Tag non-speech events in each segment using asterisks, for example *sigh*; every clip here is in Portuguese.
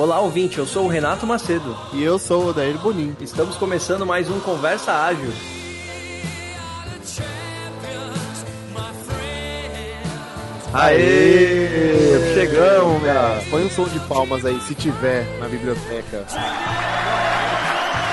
Olá, ouvinte, eu sou o Renato Macedo. E eu sou o Odair Bonin. Estamos começando mais um Conversa Ágil. Aê! Chegamos, cara. Põe um som de palmas aí, se tiver, na biblioteca.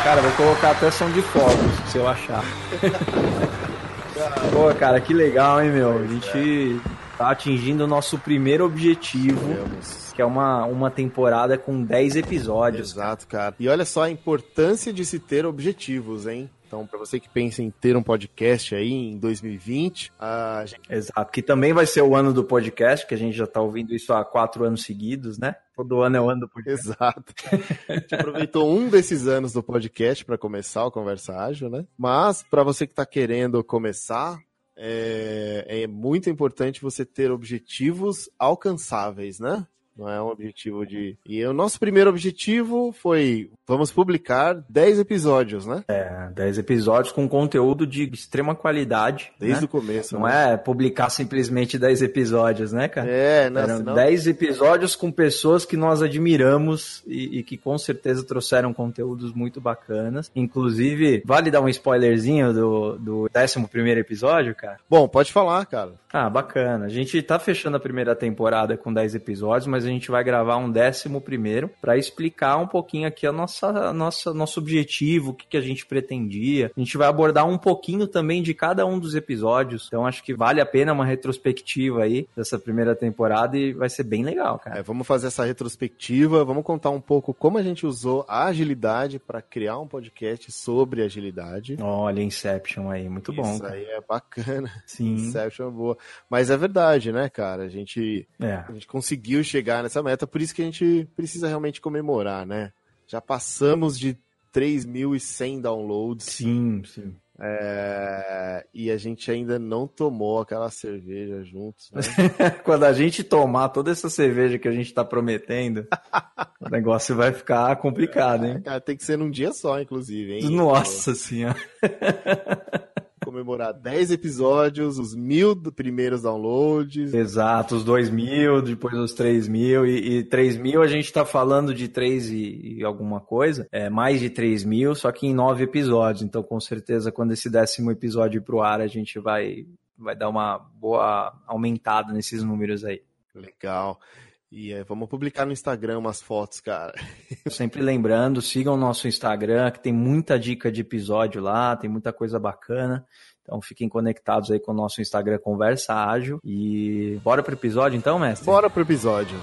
Cara, vou colocar até som de fogos, se eu achar. *laughs* Pô, cara, que legal, hein, meu? A gente tá atingindo o nosso primeiro objetivo. Vamos. Que é uma, uma temporada com 10 episódios. Exato, cara. E olha só a importância de se ter objetivos, hein? Então, para você que pensa em ter um podcast aí em 2020, a gente... Exato, que também vai ser o ano do podcast, que a gente já tá ouvindo isso há quatro anos seguidos, né? Todo ano é o ano do podcast. Exato. A gente aproveitou um desses anos do podcast para começar o Conversa Ágil, né? Mas, para você que está querendo começar, é, é muito importante você ter objetivos alcançáveis, né? Não é um objetivo de. E o nosso primeiro objetivo foi: vamos publicar 10 episódios, né? É, 10 episódios com conteúdo de extrema qualidade. Desde né? o começo. Não né? é publicar simplesmente 10 episódios, né, cara? É, né? Eram senão- 10 episódios com pessoas que nós admiramos e, e que com certeza trouxeram conteúdos muito bacanas. Inclusive, vale dar um spoilerzinho do, do 11 episódio, cara? Bom, pode falar, cara. Ah, bacana. A gente tá fechando a primeira temporada com 10 episódios, mas a gente vai gravar um décimo primeiro para explicar um pouquinho aqui a nossa, a nossa nosso objetivo, o que, que a gente pretendia. A gente vai abordar um pouquinho também de cada um dos episódios. Então acho que vale a pena uma retrospectiva aí dessa primeira temporada e vai ser bem legal, cara. É, vamos fazer essa retrospectiva, vamos contar um pouco como a gente usou a agilidade para criar um podcast sobre agilidade. Olha, Inception aí, muito bom. Isso aí é bacana. Sim. Inception é boa. Mas é verdade, né, cara? A gente, É. a gente conseguiu chegar nessa meta, por isso que a gente precisa realmente comemorar, né? Já passamos de 3.100 downloads Sim, sim. é, e a gente ainda não tomou aquela cerveja juntos. Né? *laughs* Quando a gente tomar toda essa cerveja que a gente tá prometendo, *laughs* o negócio vai ficar complicado, hein? Cara, tem que ser num dia só, inclusive, hein? Nossa senhora. *laughs* Comemorar 10 episódios, os mil primeiros downloads. Exato, os 2 mil, depois os 3 mil, e, e 3 mil a gente tá falando de 3 e, e alguma coisa, é mais de 3 mil, só que em 9 episódios, então com certeza quando esse décimo episódio ir pro ar a gente vai, vai dar uma boa aumentada nesses números aí. Legal. E é, vamos publicar no Instagram umas fotos, cara. *laughs* Sempre lembrando, sigam o nosso Instagram, que tem muita dica de episódio lá, tem muita coisa bacana. Então fiquem conectados aí com o nosso Instagram Conversa Ágil. E bora pro episódio então, mestre? Bora pro episódio.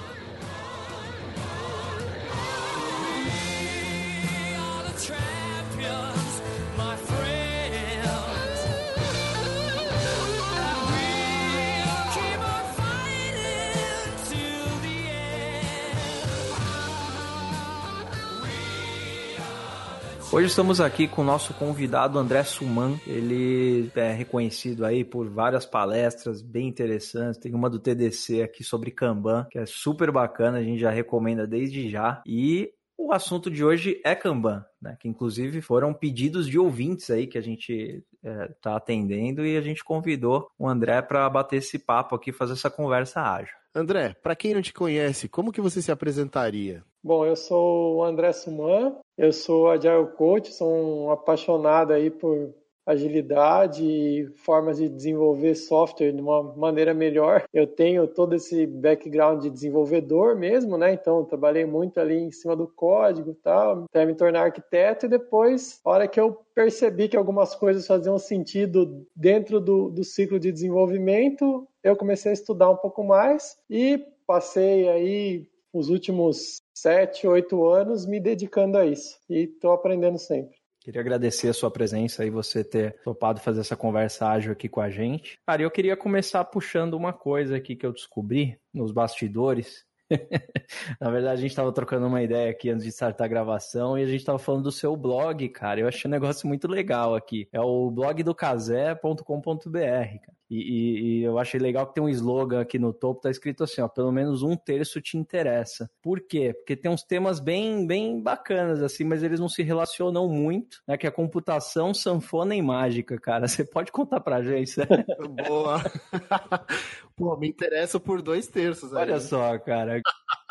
Hoje estamos aqui com o nosso convidado André Suman. Ele é reconhecido aí por várias palestras bem interessantes. Tem uma do TDC aqui sobre Kanban, que é super bacana, a gente já recomenda desde já. E o assunto de hoje é Kanban, né? Que inclusive foram pedidos de ouvintes aí que a gente está atendendo e a gente convidou o André para bater esse papo aqui, fazer essa conversa ágil. André, pra quem não te conhece, como que você se apresentaria? Bom, eu sou o André Suman, eu sou Agile Coach, sou um apaixonado aí por agilidade e formas de desenvolver software de uma maneira melhor. Eu tenho todo esse background de desenvolvedor mesmo, né? Então, trabalhei muito ali em cima do código e tal, até me tornar arquiteto e depois, a hora que eu percebi que algumas coisas faziam sentido dentro do, do ciclo de desenvolvimento, eu comecei a estudar um pouco mais e passei aí os últimos sete, oito anos me dedicando a isso. E estou aprendendo sempre. Queria agradecer a sua presença e você ter topado fazer essa conversa ágil aqui com a gente. Cara, eu queria começar puxando uma coisa aqui que eu descobri nos bastidores. *laughs* Na verdade, a gente estava trocando uma ideia aqui antes de startar a gravação e a gente estava falando do seu blog, cara. Eu achei um negócio muito legal aqui. É o blogdocasé.com.br, cara. E, e- e eu achei legal que tem um slogan aqui no topo, tá escrito assim, ó, pelo menos um terço te interessa. Por quê? Porque tem uns temas bem, bem bacanas, assim, mas eles não se relacionam muito, né? Que é computação, sanfona e mágica, cara. *laughs* Você pode contar pra gente? né? Boa. *laughs* Pô, me interessa por dois terços. aí, Olha só, cara.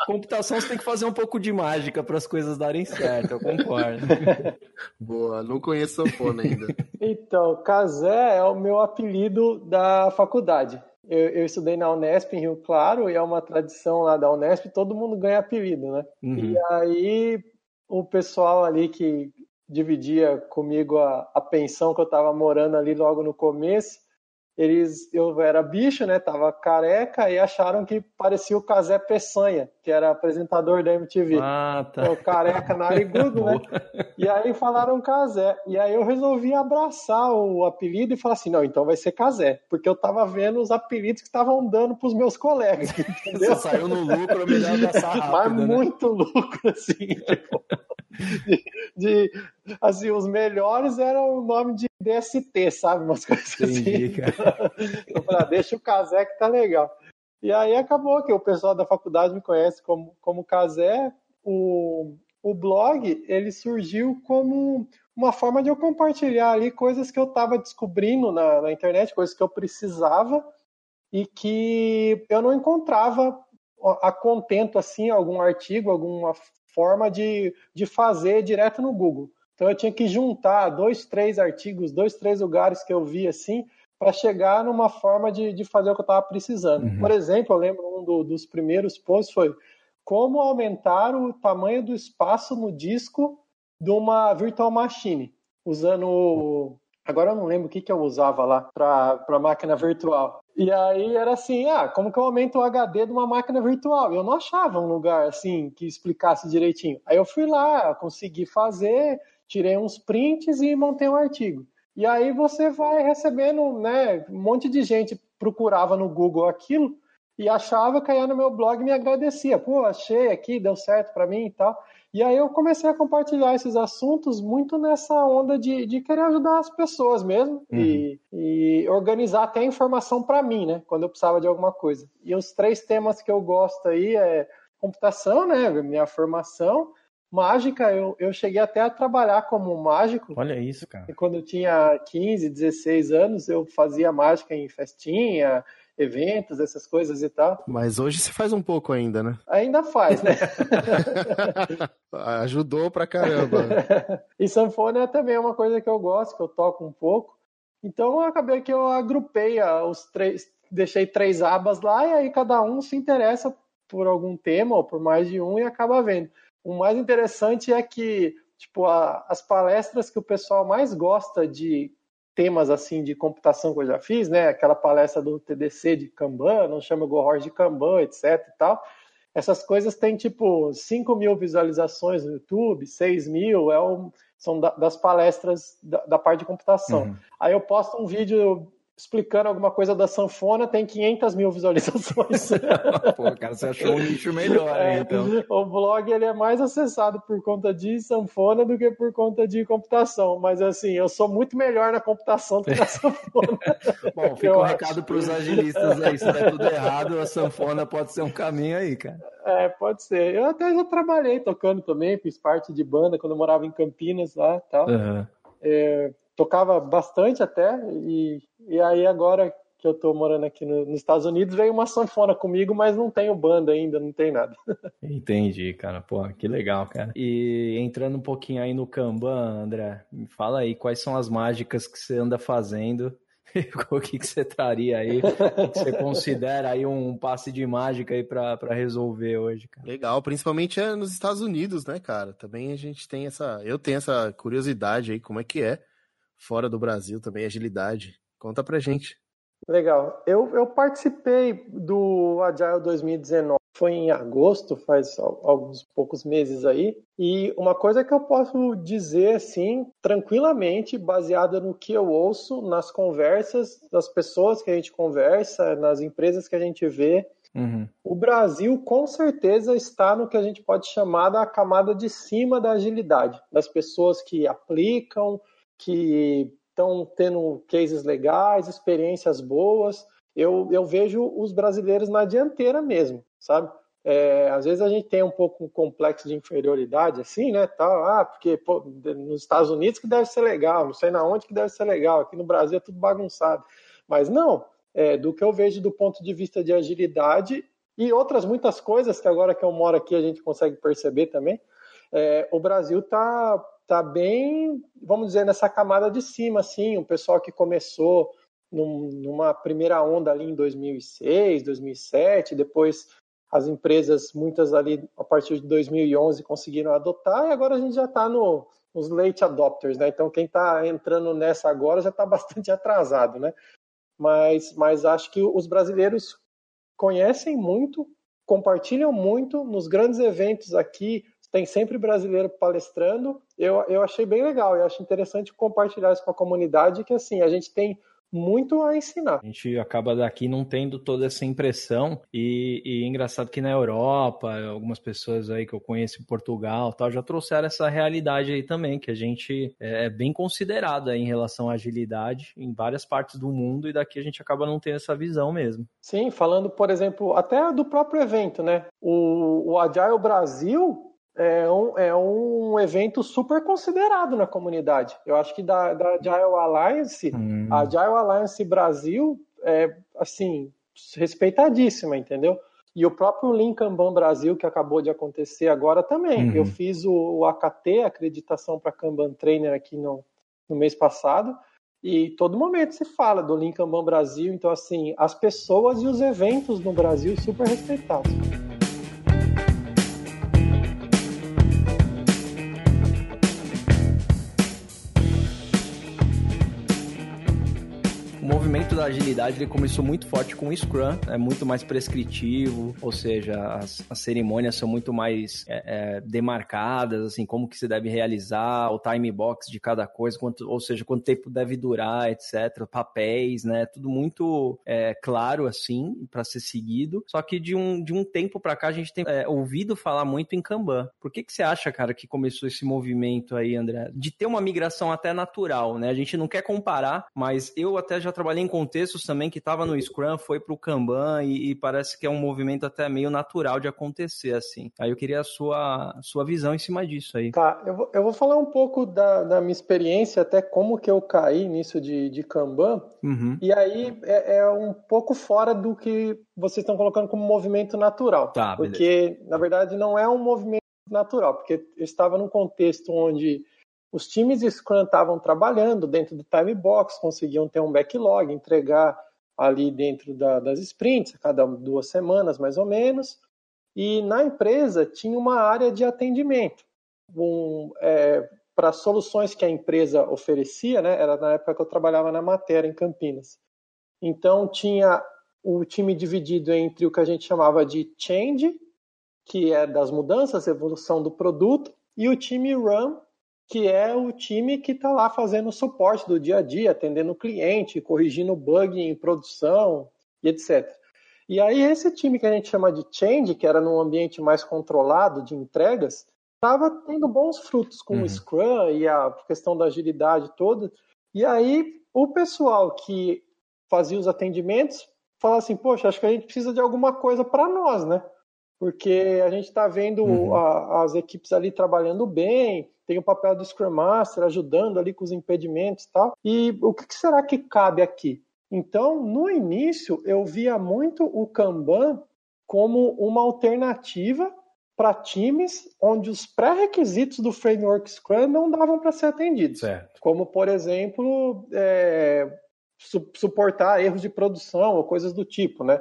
Computação você tem que fazer um pouco de mágica para as coisas darem certo, eu concordo. *laughs* Boa, não conheço sanfona ainda. Então, Casé é o meu apelido da faculdade. Eu, eu, estudei na Unesp em Rio Claro e é uma tradição lá da Unesp, todo mundo ganha apelido, né? Uhum. E aí o pessoal ali que dividia comigo a, a pensão que eu estava morando ali logo no começo, eles eu era bicho, né? Tava careca e acharam que parecia o Casé Peçanha, que era apresentador da MTV. Ah, tá. O careca narigudo, né? *laughs* E aí falaram Casé. E aí eu resolvi abraçar o apelido e falar assim: não, então vai ser Casé, porque eu tava vendo os apelidos que estavam dando pros meus colegas. *laughs* Entendeu? Você saiu no lucro, melhor abraçar rápido, Mas né? muito lucro, assim. *laughs* Tipo, de, *laughs* de, assim, os melhores eram o nome de DST, sabe? Umas coisas Entendi, assim. Cara. *laughs* Eu falei, ah, deixa o Casé que tá legal. E aí acabou que o pessoal da faculdade me conhece como, como Casé. O, o blog, ele surgiu como uma forma de eu compartilhar ali coisas que eu estava descobrindo na, na internet, coisas que eu precisava e que eu não encontrava a contento assim algum artigo, alguma forma de, de fazer direto no Google. Então eu tinha que juntar dois, três artigos, dois, três lugares que eu vi assim, para chegar numa forma de, de fazer o que eu estava precisando. Uhum. Por exemplo, eu lembro um do, dos primeiros posts foi como aumentar o tamanho do espaço no disco de uma virtual machine, usando Agora eu não lembro o que, que eu usava lá para máquina virtual. E aí era assim, ah, como que eu aumento o HD de uma máquina virtual? Eu não achava um lugar assim que explicasse direitinho. Aí eu fui lá, consegui fazer, tirei uns prints e montei um artigo. E aí você vai recebendo, né, um monte de gente procurava no Google aquilo e achava, caía no meu blog e me agradecia. Pô, achei aqui, deu certo para mim e tal. E aí eu comecei a compartilhar esses assuntos muito nessa onda de, de querer ajudar as pessoas mesmo uhum. e, e, organizar até a informação para mim, né? Quando eu precisava de alguma coisa. E os três temas que eu gosto aí é computação, né? Minha formação. Mágica, eu, eu cheguei até a trabalhar como mágico. Olha isso, cara. E quando eu tinha 15, 16 anos, eu fazia mágica em festinha, eventos, essas coisas e tal. Mas hoje você faz um pouco ainda, né? Ainda faz, né? *laughs* Ajudou pra caramba. e sanfona também é uma coisa que eu gosto, que eu toco um pouco. Então acabei que eu agrupei os três, deixei três abas lá e aí cada um se interessa por algum tema ou por mais de um e acaba vendo. O mais interessante é que tipo a, as palestras que o pessoal mais gosta de temas assim de computação que eu já fiz, né? Aquela palestra do TDC de Kanban, não chama Gohor de Kanban, etc e tal. Essas coisas têm tipo 5 mil visualizações no YouTube, 6 mil, é um, são da, das palestras da, da, parte de computação. Uhum. Aí eu posto um vídeo explicando alguma coisa da sanfona tem 500 mil visualizações. *laughs* Pô, cara, você achou um nicho melhor é, então. O blog ele é mais acessado por conta de sanfona do que por conta de computação. Mas assim, eu sou muito melhor na computação do que na *laughs* sanfona. Bom, fica um acho. recado para os agilistas aí. Se der tudo errado, a sanfona pode ser um caminho aí, cara. É, pode ser. Eu até já trabalhei tocando também, fiz parte de banda quando eu morava em Campinas lá e tal. Uhum. É, tocava bastante até, e, e aí agora que eu tô morando aqui no, nos Estados Unidos, veio uma sanfona comigo, mas não tenho banda ainda, não tem nada. *laughs* Entendi, cara. Pô, que legal, cara. E entrando um pouquinho aí no Kanban, André, me fala aí quais são as mágicas que você anda fazendo *laughs* o que, que você traria aí? O que você considera aí um passe de mágica aí para resolver hoje, cara? Legal, principalmente é nos Estados Unidos, né, cara? Também a gente tem essa. Eu tenho essa curiosidade aí, como é que é fora do Brasil também, agilidade. Conta pra gente. Legal. Eu, eu participei do Agile 2019, foi em agosto, faz alguns poucos meses aí. E uma coisa que eu posso dizer, assim, tranquilamente, baseada no que eu ouço nas conversas das pessoas que a gente conversa, nas empresas que a gente vê, Uhum. O Brasil com certeza está no que a gente pode chamar da camada de cima da agilidade, das pessoas que aplicam, que estão tendo cases legais, experiências boas. Eu, eu vejo os brasileiros na dianteira mesmo, sabe? É, às vezes a gente tem um pouco um complexo de inferioridade, assim, né? Tal, ah, porque pô, nos Estados Unidos que deve ser legal, não sei na onde que deve ser legal, aqui no Brasil é tudo bagunçado. Mas não, é, do que eu vejo do ponto de vista de agilidade, e outras muitas coisas que agora que eu moro aqui a gente consegue perceber também. É, o Brasil está tá bem, vamos dizer, nessa camada de cima, assim, o pessoal que começou num, numa primeira onda ali em 2006, 2007, depois as empresas, muitas ali a partir de 2011 conseguiram adotar e agora a gente já está no, nos late adopters, né? Então quem está entrando nessa agora já está *laughs* bastante atrasado, né? Mas, mas acho que os brasileiros conhecem muito, compartilham muito nos grandes eventos aqui tem sempre brasileiro palestrando. Eu, eu achei bem legal, eu acho interessante compartilhar isso com a comunidade, que assim, a gente tem muito a ensinar. A gente acaba daqui não tendo toda essa impressão e, e é engraçado que na Europa, algumas pessoas aí que eu conheço em Portugal tal, já trouxeram essa realidade aí também, que a gente é, é bem considerado em relação à agilidade em várias partes do mundo e daqui a gente acaba não tendo essa visão mesmo. Sim, falando, por exemplo, até do próprio evento, né? O, o Agile Brasil, é um, é um evento super considerado na comunidade. Eu acho que da, da Agile Alliance, hum. a Agile Alliance Brasil é, assim, respeitadíssima, entendeu? E o próprio Lean Kanban Brasil, que acabou de acontecer agora também. Uhum. Eu fiz o, o AKT, acreditação para Kanban Trainer aqui no, no mês passado, e todo momento se fala do Lean Kanban Brasil. Então, assim, as pessoas e os eventos no Brasil super respeitados. Movimento da agilidade ele começou muito forte com o Scrum, é muito mais prescritivo, ou seja, as, as cerimônias são muito mais é, é, demarcadas, assim, como que se deve realizar, o time box de cada coisa, quanto, ou seja, quanto tempo deve durar, etc. Papéis, né? Tudo muito é, claro, assim, para ser seguido. Só que de um, de um tempo para cá a gente tem é, ouvido falar muito em Kanban. Por que, que você acha, cara, que começou esse movimento aí, André? De ter uma migração até natural, né? A gente não quer comparar, mas eu até já trabalhei em contextos também que estava no Scrum, foi para o Kanban e, e, parece que é um movimento até meio natural de acontecer, assim. Aí eu queria a sua, sua visão em cima disso aí. Tá, eu vou, eu vou falar um pouco da, da minha experiência, até como que eu caí nisso de, de Kanban, uhum. e aí é, é, um pouco fora do que vocês estão colocando como movimento natural. Tá, porque, beleza. na verdade, não é um movimento natural, porque eu estava num contexto onde os times Scrum estavam trabalhando dentro do time box, conseguiam ter um backlog, entregar ali dentro da, das sprints, a cada duas semanas mais ou menos. E na empresa tinha uma área de atendimento um, é, para soluções que a empresa oferecia, né? Era na época que eu trabalhava na matéria em Campinas. Então tinha o time dividido entre o que a gente chamava de change, que é das mudanças, evolução do produto, e o time run, que é o time que está lá fazendo o suporte do dia a dia, atendendo o cliente, corrigindo bug em produção e etc. E aí esse time que a gente chama de change, que era num ambiente mais controlado de entregas, estava tendo bons frutos com uhum. o Scrum e a questão da agilidade toda. E aí o pessoal que fazia os atendimentos falava assim, poxa, acho que a gente precisa de alguma coisa para nós, né? Porque a gente está vendo uhum. a, as equipes ali trabalhando bem, tem o papel do Scrum Master ajudando ali com os impedimentos e tal. E o que será que cabe aqui? Então, no início, eu via muito o Kanban como uma alternativa para times onde os pré-requisitos do framework Scrum não davam para ser atendidos. Certo. Como, por exemplo, é, su suportar erros de produção ou coisas do tipo, né?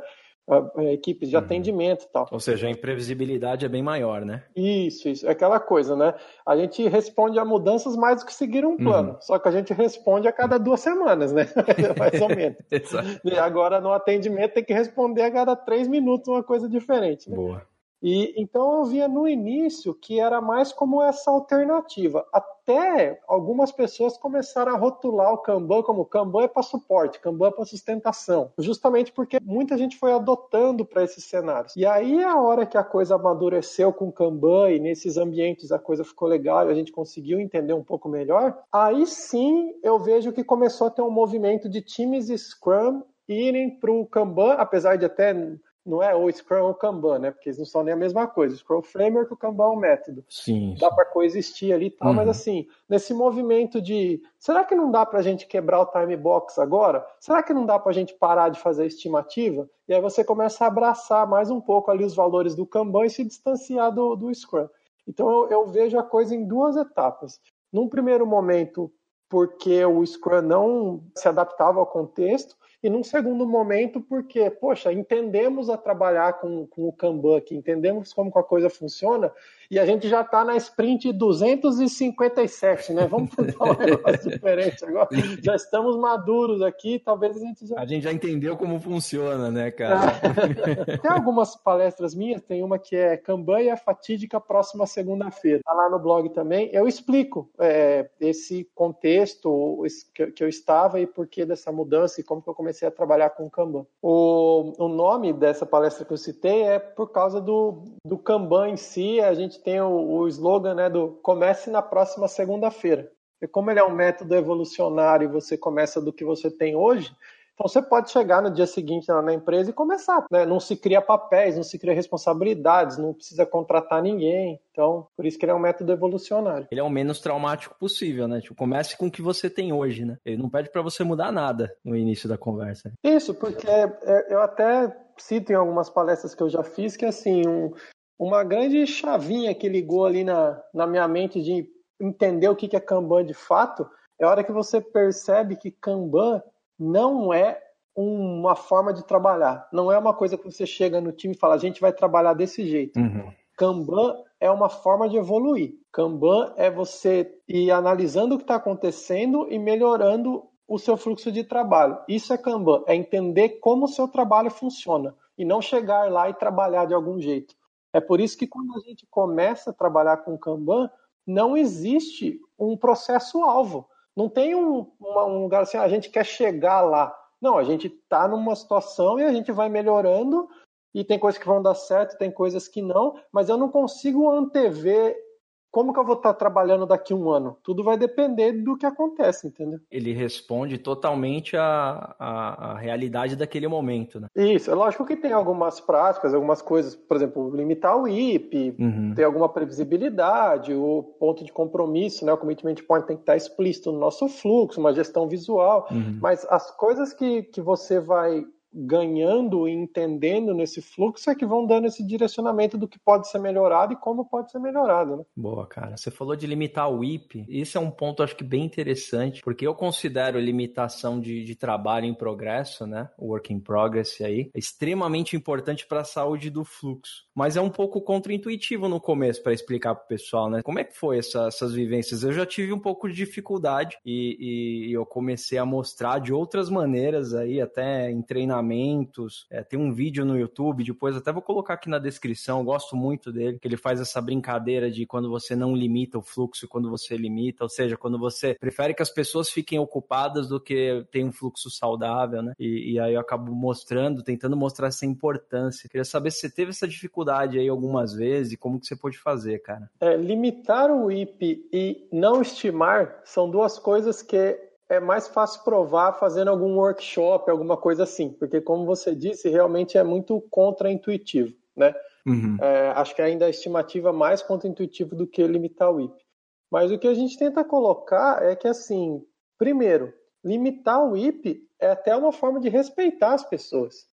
Equipes de uhum. atendimento e tal. Ou seja, a imprevisibilidade é bem maior, né? Isso, isso. É aquela coisa, né? A gente responde a mudanças mais do que seguir um plano. Uhum. Só que a gente responde a cada duas semanas, né? *laughs* mais ou menos. *laughs* e agora no atendimento tem que responder a cada três minutos uma coisa diferente. Né? Boa. E então eu via no início que era mais como essa alternativa. Até algumas pessoas começaram a rotular o Kanban como Kanban é para suporte, Kanban é para sustentação, justamente porque muita gente foi adotando para esses cenários. E aí a hora que a coisa amadureceu com o Kanban e nesses ambientes a coisa ficou legal e a gente conseguiu entender um pouco melhor, aí sim eu vejo que começou a ter um movimento de times Scrum irem para o Kanban, apesar de até não é o Scrum ou o Kanban, né? Porque eles não são nem a mesma coisa. O Scrum Framework, o Kanban é um método. Sim. Dá para coexistir ali e tal, uhum. mas assim, nesse movimento de será que não dá para a gente quebrar o time box agora? Será que não dá para a gente parar de fazer a estimativa? E aí você começa a abraçar mais um pouco ali os valores do Kanban e se distanciar do, do Scrum. Então eu, eu vejo a coisa em duas etapas. Num primeiro momento, porque o Scrum não se adaptava ao contexto, e num segundo momento, porque, poxa, entendemos a trabalhar com, com o Kanban aqui, entendemos como a coisa funciona, e a gente já está na sprint 257, né? Vamos *laughs* tentar um negócio diferente agora. Já estamos maduros aqui, talvez a gente já. A gente já entendeu como funciona, né, cara? tem algumas palestras minhas, tem uma que é Kanban e a fatídica próxima segunda-feira. Tá lá no blog também. Eu explico é, esse contexto que eu estava e por que dessa mudança e como que eu comecei a trabalhar com o Kanban. O, o nome dessa palestra que eu citei é por causa do, do Kanban em si, a gente tem o, o slogan né, do comece na próxima segunda-feira. E como ele é um método evolucionário e você começa do que você tem hoje, então você pode chegar no dia seguinte lá na empresa e começar. Né? Não se cria papéis, não se cria responsabilidades, não precisa contratar ninguém. Então, por isso que ele é um método evolucionário. Ele é o menos traumático possível, né? Tipo, comece com o que você tem hoje, né? Ele não pede para você mudar nada no início da conversa. Isso, porque é, eu até cito em algumas palestras que eu já fiz que assim, um, uma grande chavinha que ligou ali na, na minha mente de entender o que é Kanban de fato é a hora que você percebe que Kanban não é uma forma de trabalhar. Não é uma coisa que você chega no time e fala, a gente vai trabalhar desse jeito. Uhum. Kanban é uma forma de evoluir. Kanban é você ir analisando o que está acontecendo e melhorando o seu fluxo de trabalho. Isso é Kanban, é entender como o seu trabalho funciona e não chegar lá e trabalhar de algum jeito. É por isso que quando a gente começa a trabalhar com Kanban, não existe um processo-alvo. Não tem um, uma, um lugar assim, ah, a gente quer chegar lá. Não, a gente está numa situação e a gente vai melhorando, e tem coisas que vão dar certo, tem coisas que não, mas eu não consigo antever como que eu vou estar trabalhando daqui a um ano? Tudo vai depender do que acontece, entendeu? Ele responde totalmente à, à, à, realidade daquele momento, né? Isso, é lógico que tem algumas práticas, algumas coisas, por exemplo, limitar o IP, uhum. ter alguma previsibilidade, o ponto de compromisso, né? O commitment point tem que estar explícito no nosso fluxo, uma gestão visual, uhum. mas as coisas que, que você vai ganhando e entendendo nesse fluxo é que vão dando esse direcionamento do que pode ser melhorado e como pode ser melhorado, né? Boa, cara. Você falou de limitar o IP. Isso é um ponto, acho que bem interessante, porque eu considero limitação de, de trabalho em progresso, né? Work in progress aí, extremamente importante para a saúde do fluxo. Mas é um pouco contraintuitivo no começo para explicar para o pessoal, né? Como é que foi essa, essas vivências? Eu já tive um pouco de dificuldade e, e eu comecei a mostrar de outras maneiras aí, até em treinamento treinamentos. É, tem um vídeo no YouTube, depois até vou colocar aqui na descrição, gosto muito dele, que ele faz essa brincadeira de quando você não limita o fluxo, quando você limita, ou seja, quando você prefere que as pessoas fiquem ocupadas do que tem um fluxo saudável, né? E, e aí eu acabo mostrando, tentando mostrar essa importância. Queria saber se você teve essa dificuldade aí algumas vezes e como que você pode fazer, cara. É, limitar o IP e não estimar são duas coisas que é mais fácil provar fazendo algum workshop, alguma coisa assim, porque como você disse, realmente é muito contraintuitivo, né? Uhum. É, acho que ainda a estimativa é mais contraintuitivo do que limitar o IP. Mas o que a gente tenta colocar é que, assim, primeiro, limitar o IP é até uma forma de respeitar as pessoas.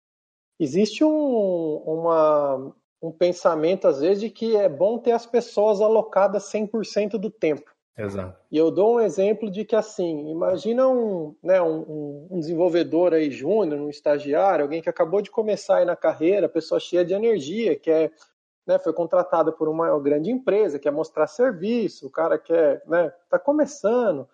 Existe um, uma, um pensamento, às vezes, de que é bom ter as pessoas alocadas 100% do tempo. Exato. E eu dou um exemplo de que, assim, imagina um, né, um, um desenvolvedor aí júnior, um estagiário, alguém que acabou de começar aí na carreira, pessoa cheia de energia, que é, né, foi contratada por uma grande empresa, quer mostrar serviço, o cara quer, né, tá começando.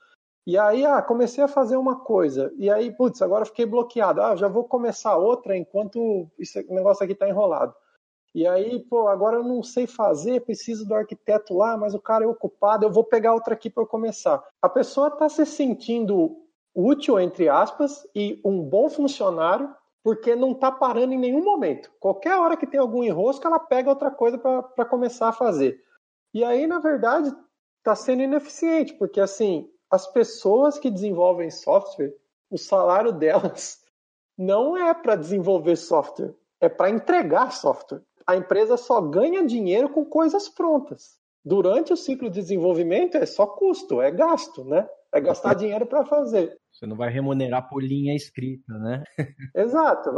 E aí, ah, comecei a fazer uma coisa, e aí, putz, agora fiquei bloqueado. Ah, já vou começar outra enquanto esse negócio aqui tá enrolado. E aí, pô, agora eu não sei fazer, preciso do arquiteto lá, mas o cara é ocupado, eu vou pegar outra aqui para eu começar. A pessoa está se sentindo útil, entre aspas, e um bom funcionário, porque não está parando em nenhum momento. Qualquer hora que tem algum enrosco, ela pega outra coisa para começar a fazer. E aí, na verdade, está sendo ineficiente, porque assim, as pessoas que desenvolvem software, o salário *laughs* delas não é para desenvolver software é para entregar software. A empresa só ganha dinheiro com coisas prontas. Durante o ciclo de desenvolvimento é só custo, é gasto, né? É gastar *laughs* dinheiro para fazer. Você não vai remunerar por linha escrita, né? *laughs* Exato.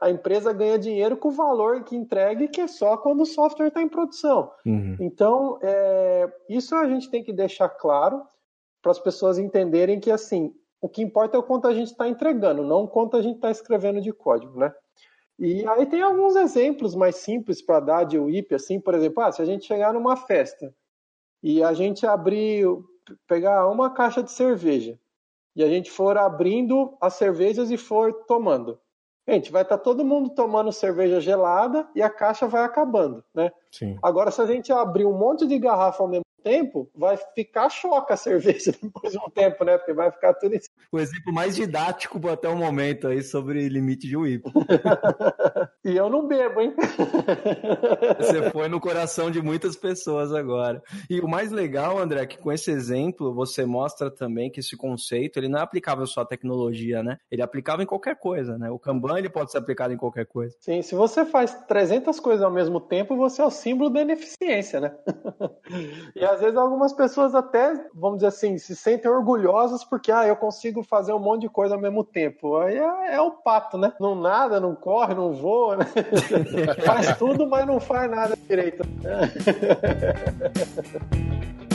A empresa ganha dinheiro com o valor que entregue, que é só quando o software está em produção. Uhum. Então, é, isso a gente tem que deixar claro para as pessoas entenderem que, assim, o que importa é o quanto a gente está entregando, não o quanto a gente está escrevendo de código, né? E aí tem alguns exemplos mais simples para dar de WIP, assim, por exemplo, ah, se a gente chegar numa festa e a gente abrir, pegar uma caixa de cerveja e a gente for abrindo as cervejas e for tomando. Gente, vai estar tá todo mundo tomando cerveja gelada e a caixa vai acabando, né? Sim. Agora, se a gente abrir um monte de garrafa ao mesmo tempo, vai ficar choca a *laughs* cerveja depois de um tempo, né? Porque vai ficar tudo isso. O exemplo mais didático até o momento aí sobre limite de WIP. *laughs* e eu não bebo, hein? *laughs* Você foi no coração de muitas pessoas agora. E o mais legal, André, é que com esse exemplo você mostra também que esse conceito ele não é aplicável só à tecnologia, né? Ele é aplicável em qualquer coisa, né? O Kanban ele pode ser aplicado em qualquer coisa. Sim, se você faz 300 coisas ao mesmo tempo, você é o símbolo da ineficiência, né? e às vezes algumas pessoas até, vamos dizer assim, se sentem orgulhosas porque, ah, eu consigo fazer um monte de coisa ao mesmo tempo. Aí é, é o pato, né? Não nada, não corre, não voa, né? *laughs* faz tudo, mas não faz nada direito. *laughs*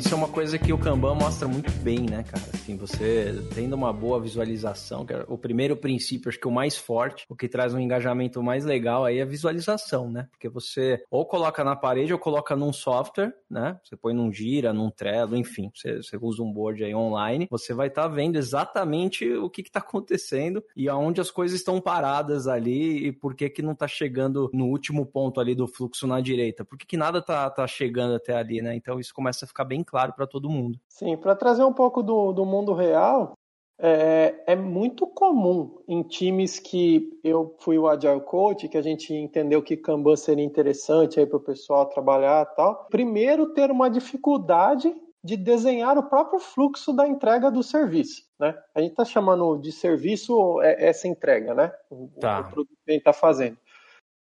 Isso é uma coisa que o Kanban mostra muito bem, né, cara? Assim, você tendo uma boa visualização, que é o primeiro princípio, acho que o mais forte, o que traz um engajamento mais legal aí é a visualização, né? Porque você ou coloca na parede ou coloca num software, né? Você põe num Gira, num Trello, enfim, você, você usa um board aí online, você vai estar tá vendo exatamente o que está acontecendo e aonde as coisas estão paradas ali e por que que não está chegando no último ponto ali do fluxo na direita, por que, que nada tá, tá chegando até ali, né? Então isso começa a ficar bem claro para todo mundo. Sim, para trazer um pouco do, do mundo real, é, é, muito comum em times que eu fui o Agile Coach, que a gente entendeu que Kanban seria interessante aí para o pessoal trabalhar e tal. Primeiro, ter uma dificuldade de desenhar o próprio fluxo da entrega do serviço, né? A gente está chamando de serviço é, essa entrega, né? O, tá. o produto que a gente está fazendo.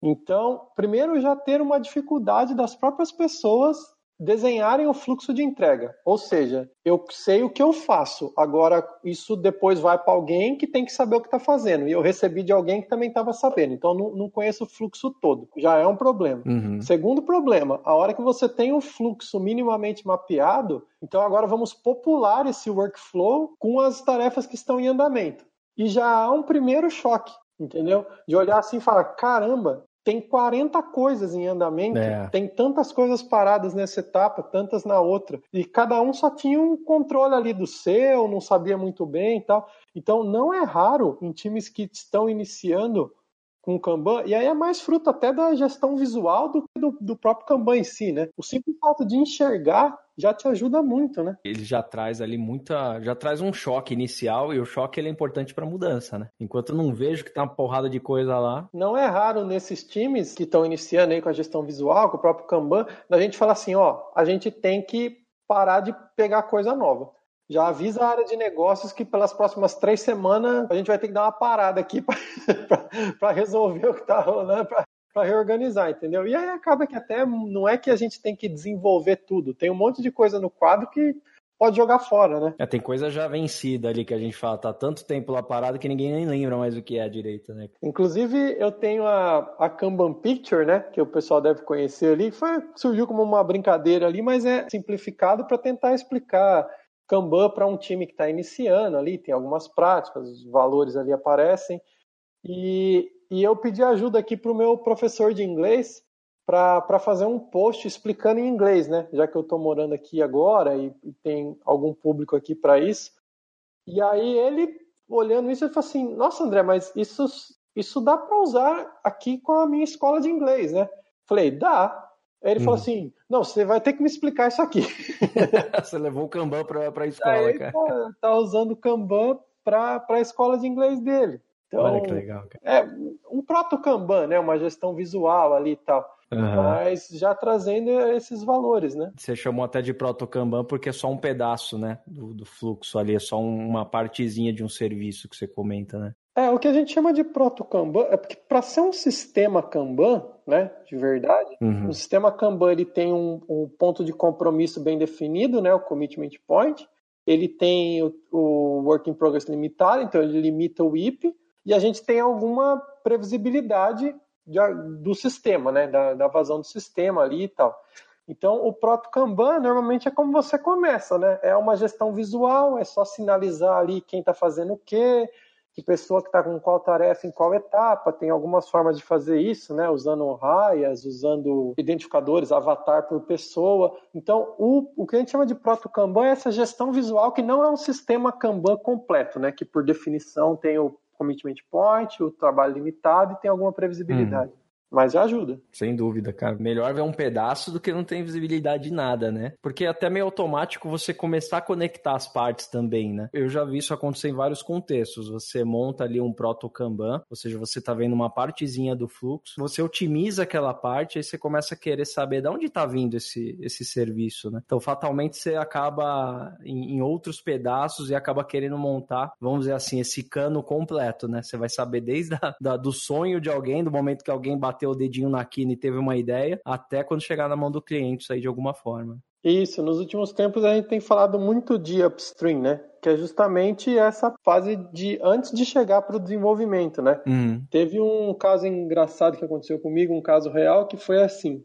Então, primeiro já ter uma dificuldade das próprias pessoas desenharem o fluxo de entrega. Ou seja, eu sei o que eu faço, agora isso depois vai para alguém que tem que saber o que está fazendo. E eu recebi de alguém que também estava sabendo. Então não, não conheço o fluxo todo. Já é um problema. Uhum. Segundo problema, a hora que você tem um fluxo minimamente mapeado, então agora vamos popular esse workflow com as tarefas que estão em andamento. E já há um primeiro choque, entendeu? De olhar assim e falar: caramba, tem 40 coisas em andamento, é. tem tantas coisas paradas nessa etapa, tantas na outra, e cada um só tinha um controle ali do seu, não sabia muito bem e tal. Então não é raro em times que estão iniciando com Kanban, e aí é mais fruto até da gestão visual do que do, do próprio Kanban em si, né? O simples fato de enxergar já te ajuda muito, né? Ele já traz ali muita, já traz um choque inicial e o choque ele é importante para mudança, né? Enquanto eu não vejo que tá uma porrada de coisa lá. Não é raro nesses times que estão iniciando aí com a gestão visual, com o próprio Kanban, da gente falar assim, ó, a gente tem que parar de pegar coisa nova já avisa a área de negócios que pelas próximas três semanas a gente vai ter que dar uma parada aqui *laughs* para resolver o que está rolando, para reorganizar, entendeu? E aí acaba que até não é que a gente tem que desenvolver tudo, tem um monte de coisa no quadro que pode jogar fora, né? É, tem coisa já vencida ali que a gente fala, tá tanto tempo lá parado que ninguém nem lembra mais o que é a direita, né? Inclusive, eu tenho a, a Kanban Picture, né, que o pessoal deve conhecer ali, foi, surgiu como uma brincadeira ali, mas é simplificado para tentar explicar Kanban para um time que está iniciando ali, tem algumas práticas, os valores ali aparecem. E, e eu pedi ajuda aqui para o meu professor de inglês para fazer um post explicando em inglês, né? Já que eu estou morando aqui agora e, e, tem algum público aqui para isso. E aí ele, olhando isso, ele falou assim: Nossa, André, mas isso, isso dá para usar aqui com a minha escola de inglês, né? Falei: Dá. Aí ele falou uhum. assim: Não, você vai ter que me explicar isso aqui. *laughs* você levou o Kanban para a escola, Aí, cara. Tá, tá usando o Kanban para a escola de inglês dele. Então, Olha que legal, cara. É um proto Kanban, né? Uma gestão visual ali e tal. Uhum. Mas já trazendo esses valores, né? Você chamou até de proto Kanban porque é só um pedaço, né, do, do fluxo ali, é só uma partezinha de um serviço que você comenta, né? É, o que a gente chama de proto Kanban é porque para ser um sistema Kanban, né, de verdade, uhum. o sistema Kanban ele tem um, um, ponto de compromisso bem definido, né, o commitment point, ele tem o, o work in progress limitado, então ele limita o IP, e a gente tem alguma previsibilidade de, do sistema, né, da, da vazão do sistema ali e tal. Então, o Proto Kanban normalmente é como você começa, né? É uma gestão visual, é só sinalizar ali quem está fazendo o quê, que pessoa que está com qual tarefa em qual etapa, tem algumas formas de fazer isso, né? Usando raias, usando identificadores, avatar por pessoa. Então, o, o que a gente chama de proto Kanban é essa gestão visual que não é um sistema Kanban completo, né? Que por definição tem o commitment point, o trabalho limitado e tem alguma previsibilidade. Hum. Mas ajuda. Sem dúvida, cara. Melhor ver um pedaço do que não ter visibilidade de nada, né? Porque é até meio automático você começar a conectar as partes também, né? Eu já vi isso acontecer em vários contextos. Você monta ali um proto Kanban, ou seja, você tá vendo uma partezinha do fluxo, você otimiza aquela parte, aí você começa a querer saber de onde tá vindo esse, esse serviço, né? Então, fatalmente, você acaba em, em outros pedaços e acaba querendo montar, vamos dizer assim, esse cano completo, né? Você vai saber desde a, da, do sonho de alguém, do momento que alguém bateu bateu o dedinho na quina e teve uma ideia, até quando chegar na mão do cliente isso aí de alguma forma. Isso, nos últimos tempos a gente tem falado muito de upstream, né? Que é justamente essa fase de antes de chegar para o desenvolvimento, né? Uhum. Teve um caso engraçado que aconteceu comigo, um caso real, que foi assim: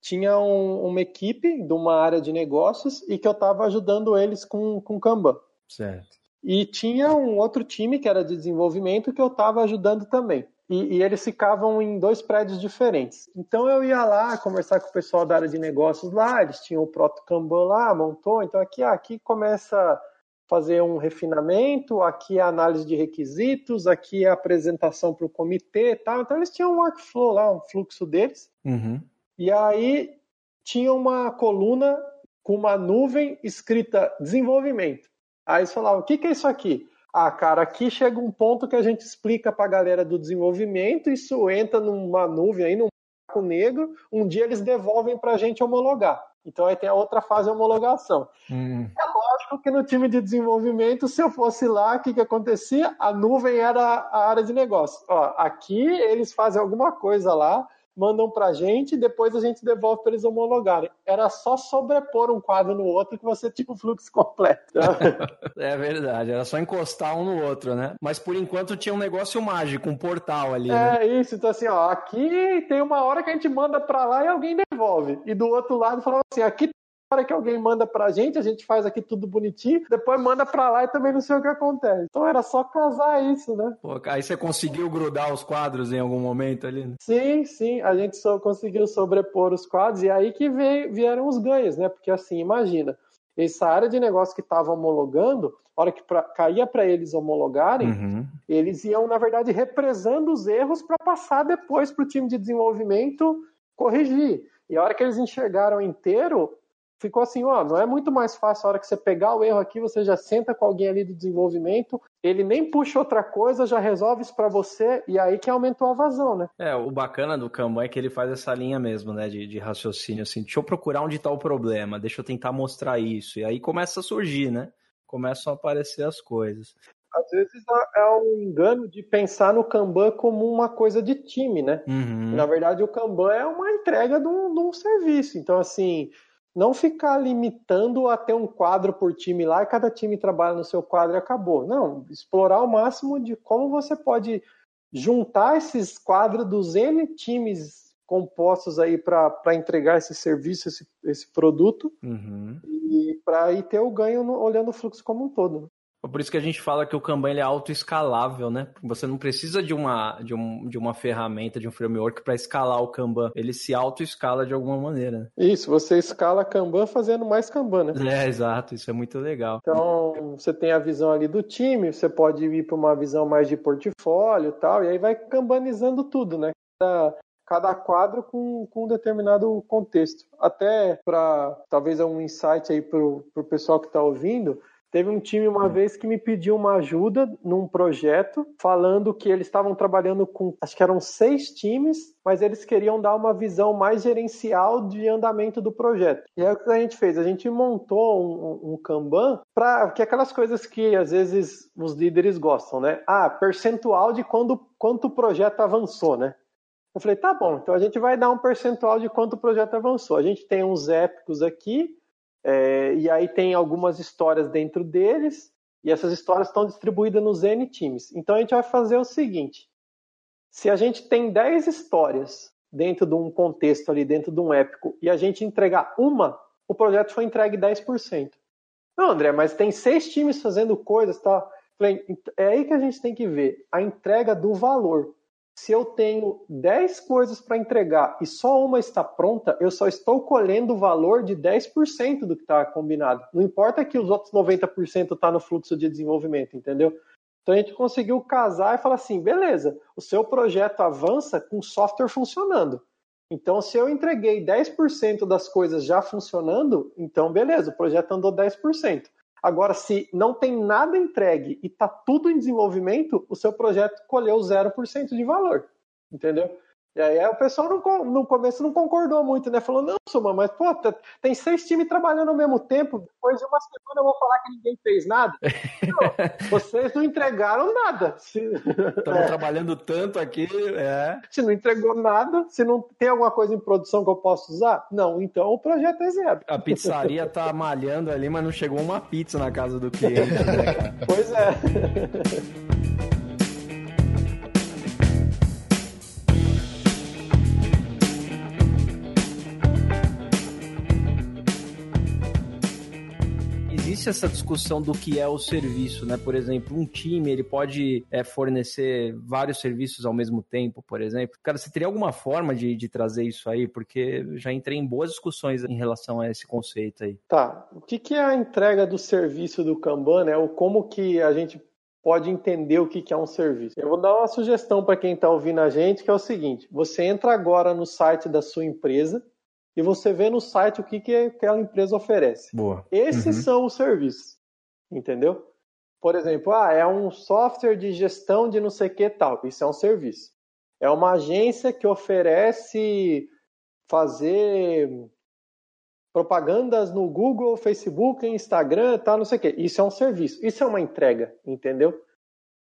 tinha um, uma equipe de uma área de negócios e que eu estava ajudando eles com, com Kanban. Certo. E tinha um outro time que era de desenvolvimento que eu estava ajudando também e, e, eles ficavam em dois prédios diferentes. Então eu ia lá conversar com o pessoal da área de negócios lá, eles tinham o Proto Kanban lá, montou, então aqui, ah, aqui começa a fazer um refinamento, aqui é a análise de requisitos, aqui é a apresentação para o comitê e tal. Então eles tinham um workflow lá, um fluxo deles. Uhum. E aí tinha uma coluna com uma nuvem escrita desenvolvimento. Aí eles falavam, o que, que é isso aqui? Ah, cara, aqui chega um ponto que a gente explica para a galera do desenvolvimento, isso entra numa nuvem aí, num buraco negro, um dia eles devolvem para a gente homologar. Então aí tem a outra fase de homologação. Hum. É lógico que no time de desenvolvimento, se eu fosse lá, o que, que acontecia? A nuvem era a área de negócio. Ó, aqui eles fazem alguma coisa lá, mandam para a gente e depois a gente devolve para eles homologarem. Era só sobrepor um quadro no outro que você *laughs* tinha o fluxo completo. *laughs* é verdade, era só encostar um no outro, né? Mas por enquanto tinha um negócio mágico, um portal ali. É né? isso, então assim, ó, aqui tem uma hora que a gente manda para lá e alguém devolve. E do outro lado falou assim, aqui hora que alguém manda pra gente, a gente faz aqui tudo bonitinho, depois manda pra lá e também não sei o que acontece. Então era só casar isso, né? Pô, aí você conseguiu grudar os quadros em algum momento ali? Né? Sim, sim, a gente só conseguiu sobrepor os quadros e aí que veio, vieram os ganhos, né? Porque assim, imagina, essa área de negócio que estava homologando, a hora que pra, caía para eles homologarem, uhum. eles iam, na verdade, represando os erros para passar depois para o time de desenvolvimento corrigir. E a hora que eles enxergaram inteiro, ficou assim, ó, não é muito mais fácil a hora que você pegar o erro aqui, você já senta com alguém ali do desenvolvimento, ele nem puxa outra coisa, já resolve isso para você, e aí que aumentou a vazão, né? É, o bacana do Kanban é que ele faz essa linha mesmo, né, de, de raciocínio, assim, deixa eu procurar onde tá o problema, deixa eu tentar mostrar isso, e aí começa a surgir, né? Começam a aparecer as coisas. Às vezes é um engano de pensar no Kanban como uma coisa de time, né? Uhum. Na verdade, o Kanban é uma entrega de um, de um serviço. Então, assim, não ficar limitando a ter um quadro por time lá e cada time trabalha no seu quadro e acabou. Não, explorar o máximo de como você pode juntar esses quadros dos N times compostos aí para entregar esse serviço, esse, esse produto, uhum. e para ter o ganho no, olhando o fluxo como um todo. Por isso que a gente fala que o Kanban ele é autoescalável, né? Você não precisa de uma, de, um, de uma ferramenta, de um framework para escalar o Kanban. Ele se autoescala de alguma maneira. Isso, você escala Kanban fazendo mais Kanban, né? É, exato. Isso é muito legal. Então, você tem a visão ali do time, você pode ir para uma visão mais de portfólio e tal, e aí vai kanbanizando tudo, né? Cada, cada quadro com, com um determinado contexto. Até para, talvez, um insight aí para o pessoal que está ouvindo, Teve um time uma vez que me pediu uma ajuda num projeto, falando que eles estavam trabalhando com, acho que eram seis times, mas eles queriam dar uma visão mais gerencial de andamento do projeto. E aí o que a gente fez? A gente montou um, um Kanban para que aquelas coisas que às vezes os líderes gostam, né? Ah, percentual de quando, quanto o projeto avançou, né? Eu falei, tá bom, então a gente vai dar um percentual de quanto o projeto avançou. A gente tem uns épicos aqui, é, e aí tem algumas histórias dentro deles, e essas histórias estão distribuídas nos N times. Então a gente vai fazer o seguinte: se a gente tem 10 histórias dentro de um contexto ali, dentro de um épico, e a gente entregar uma, o projeto foi entregue 10%. Não, André, mas tem seis times fazendo coisas, tá? É aí que a gente tem que ver a entrega do valor se eu tenho 10 coisas para entregar e só uma está pronta, eu só estou colhendo o valor de 10% do que está combinado. Não importa que os outros 90% está no fluxo de desenvolvimento, entendeu? Então a gente conseguiu casar e falar assim: beleza, o seu projeto avança com software funcionando. Então, se eu entreguei 10% das coisas já funcionando, então beleza, o projeto andou 10%. Agora, se não tem nada entregue e está tudo em desenvolvimento, o seu projeto colheu 0% de valor. Entendeu? E aí o pessoal no, no começo não concordou muito, né? Falou, não, Suma, mas pô, tem seis times trabalhando ao mesmo tempo, depois de uma semana eu vou falar que ninguém fez nada. *laughs* não, vocês não entregaram nada. Estamos *laughs* é. trabalhando tanto aqui, é. Se não entregou nada, se não tem alguma coisa em produção que eu possa usar, não, então o projeto é zero. A pizzaria tá malhando ali, mas não chegou uma pizza na casa do cliente, né, Pois é. *laughs* existe essa discussão do que é o serviço, né? Por exemplo, um time ele pode é, fornecer vários serviços ao mesmo tempo, por exemplo. Cara, você teria alguma forma de, de trazer isso aí? Porque já entrei em boas discussões em relação a esse conceito aí. Tá. O que, que é a entrega do serviço do Kanban, né? Como que a gente pode entender o que é um serviço. Eu vou dar uma sugestão para quem está ouvindo a gente, que é o seguinte: você entra agora no site da sua empresa e você vê no site o que, que aquela empresa oferece. Boa. Esses uhum. são os serviços, entendeu? Por exemplo, ah, é um software de gestão de não sei o que tal. Isso é um serviço. É uma agência que oferece fazer propagandas no Google, Facebook, Instagram, tal, não sei o que. Isso é um serviço. Isso é uma entrega, entendeu?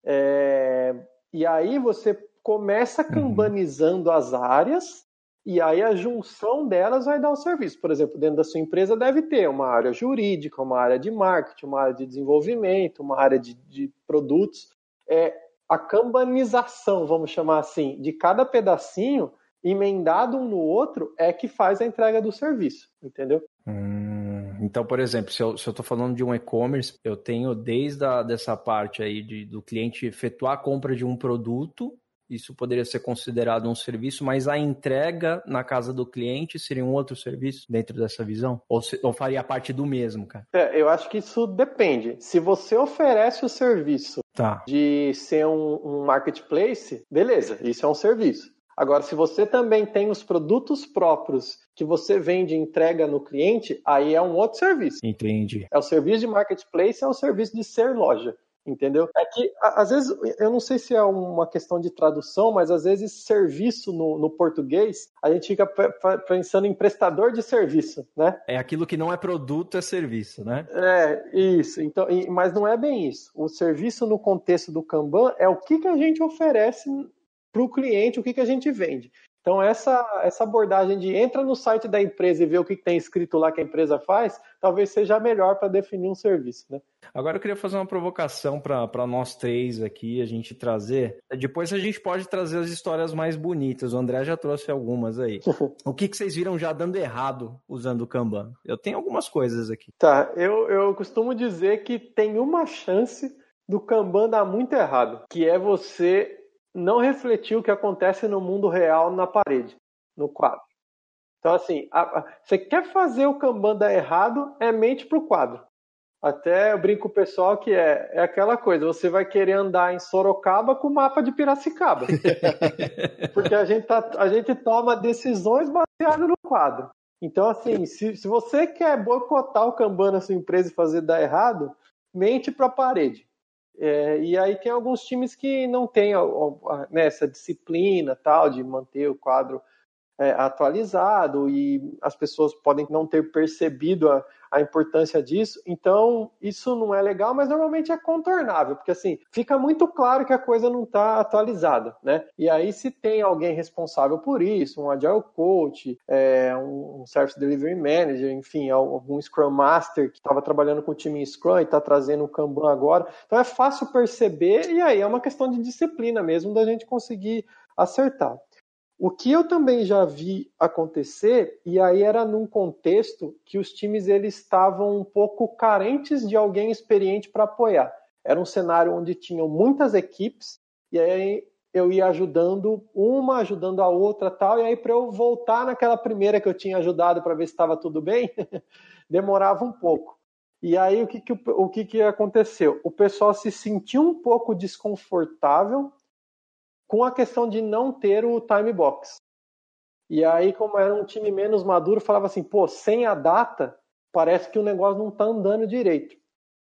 É... E aí você começa cambanizando uhum. as áreas e aí a junção delas vai dar o serviço. Por exemplo, dentro da sua empresa deve ter uma área jurídica, uma área de marketing, uma área de desenvolvimento, uma área de, de produtos. É, a cambanização, vamos chamar assim, de cada pedacinho emendado um no outro é que faz a entrega do serviço, entendeu? Hum, então, por exemplo, se eu estou falando de um e-commerce, eu tenho desde a, dessa parte aí de, do cliente efetuar a compra de um produto isso poderia ser considerado um serviço, mas a entrega na casa do cliente seria um outro serviço dentro dessa visão? Ou, se, ou faria parte do mesmo, cara? É, eu acho que isso depende. Se você oferece o serviço tá. de ser um, um marketplace, beleza, isso é um serviço. Agora, se você também tem os produtos próprios que você vende e entrega no cliente, aí é um outro serviço. Entendi. É o serviço de marketplace, é o serviço de ser loja entendeu? É que, às vezes, eu não sei se é uma questão de tradução, mas às vezes serviço no, no português, a gente fica pensando em prestador de serviço, né? É aquilo que não é produto, é serviço, né? É, isso. Então, mas não é bem isso. O serviço no contexto do Kanban é o que, que a gente oferece para o cliente, o que, que a gente vende. Então, essa, essa abordagem de entra no site da empresa e vê o que tem escrito lá que a empresa faz, talvez seja melhor para definir um serviço. Né? Agora eu queria fazer uma provocação para nós três aqui, a gente trazer. Depois a gente pode trazer as histórias mais bonitas. O André já trouxe algumas aí. *laughs* o que, que vocês viram já dando errado usando o Kanban? Eu tenho algumas coisas aqui. Tá, eu, eu costumo dizer que tem uma chance do Kanban dar muito errado, que é você não refletiu o que acontece no mundo real na parede, no quadro. Então, assim, a, a, você quer fazer o Kanban dar errado, é mente para o quadro. Até eu brinco com o pessoal que é, é aquela coisa, você vai querer andar em Sorocaba com o mapa de Piracicaba. *laughs* Porque a gente, tá, a gente toma decisões baseadas no quadro. Então, assim, se, se você quer boicotar o Kanban na sua empresa e fazer dar errado, mente para a parede. É, e aí tem alguns times que não têm né, essa disciplina tal de manter o quadro é, atualizado e as pessoas podem não ter percebido a, a importância disso. Então, isso não é legal, mas normalmente é contornável, porque assim, fica muito claro que a coisa não está atualizada, né? E aí, se tem alguém responsável por isso, um Agile Coach, é, um Service Delivery Manager, enfim, algum Scrum Master que estava trabalhando com o time Scrum e está trazendo o Kanban agora. Então, é fácil perceber, e aí é uma questão de disciplina mesmo da gente conseguir acertar. O que eu também já vi acontecer, e aí era num contexto que os times eles estavam um pouco carentes de alguém experiente para apoiar. Era um cenário onde tinham muitas equipes, e aí eu ia ajudando uma, ajudando a outra tal, e aí para eu voltar naquela primeira que eu tinha ajudado para ver se estava tudo bem, *laughs* demorava um pouco. E aí o que, que, o que, que aconteceu? O pessoal se sentiu um pouco desconfortável com a questão de não ter o time box. E aí, como era um time menos maduro, falava assim, pô, sem a data, parece que o negócio não está andando direito.